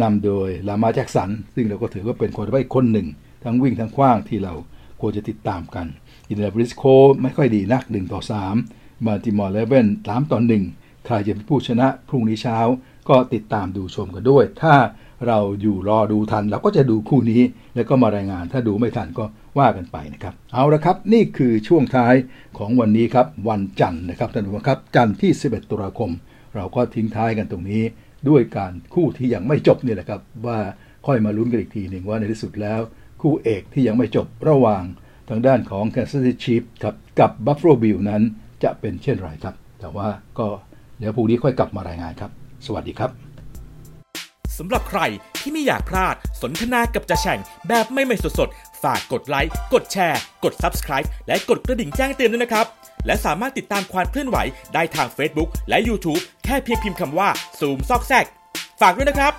นำโดย Lamar Jackson ซึ่งเราก็ถือว่าเป็นคนไวคนหนึ่ง ทั้งวิ่งทั้งขว้างที่เราควรจะติดตามกันอินเดียบริสโคไม่ค่อยดีนัก1ต่อ3บาติมอร์เลเว่น3ต่อ1ใครจะเป็นผู้ชนะพรุ่งนี้เช้าก็ติดตามดูชมกันด้วย ถ้าเราอยู่รอดูทัน เราก็จะดูคู่นี้ แล้วก็มารายงาน ถ้าดูไม่ทันก็ ว่ากันไปนะครับ เอาละครับ นี่คือช่วงท้ายของวันนี้ครับ วันจันทร์นะครับท่านผู้ชมครับจันทร์ที่ 11 ตุลาคม เราก็ทิ้งท้ายกันตรงนี้ ด้วยการคู่ที่ยังไม่จบนี่แหละครับ ว่าค่อยมาลุ้นกันอีกทีหนึ่งว่าในที่สุดแล้ว คู่เอกที่ยังไม่จบระหว่างทางด้านของ Kansas City Chiefs ครับกับ Buffalo Bill นั้นจะเป็นเช่นไรครับ แต่ว่าก็เดี๋ยวพรุ่งนี้ค่อยกลับมารายงานครับ สวัสดีครับสำหรับใครที่ไม่อยากพลาดสนทนากับจะแฉ่งแบบไม่ไม่สดๆ ฝากกดไลค์ กดแชร์ กด Subscribe และกดกระดิ่งแจ้งเตือนด้วยนะครับ และสามารถติดตามความเคลื่อนไหวได้ทาง Facebook และ YouTube แค่เพียงพิมพ์คำว่า ซูมซอกแซก ฝากด้วยนะครับ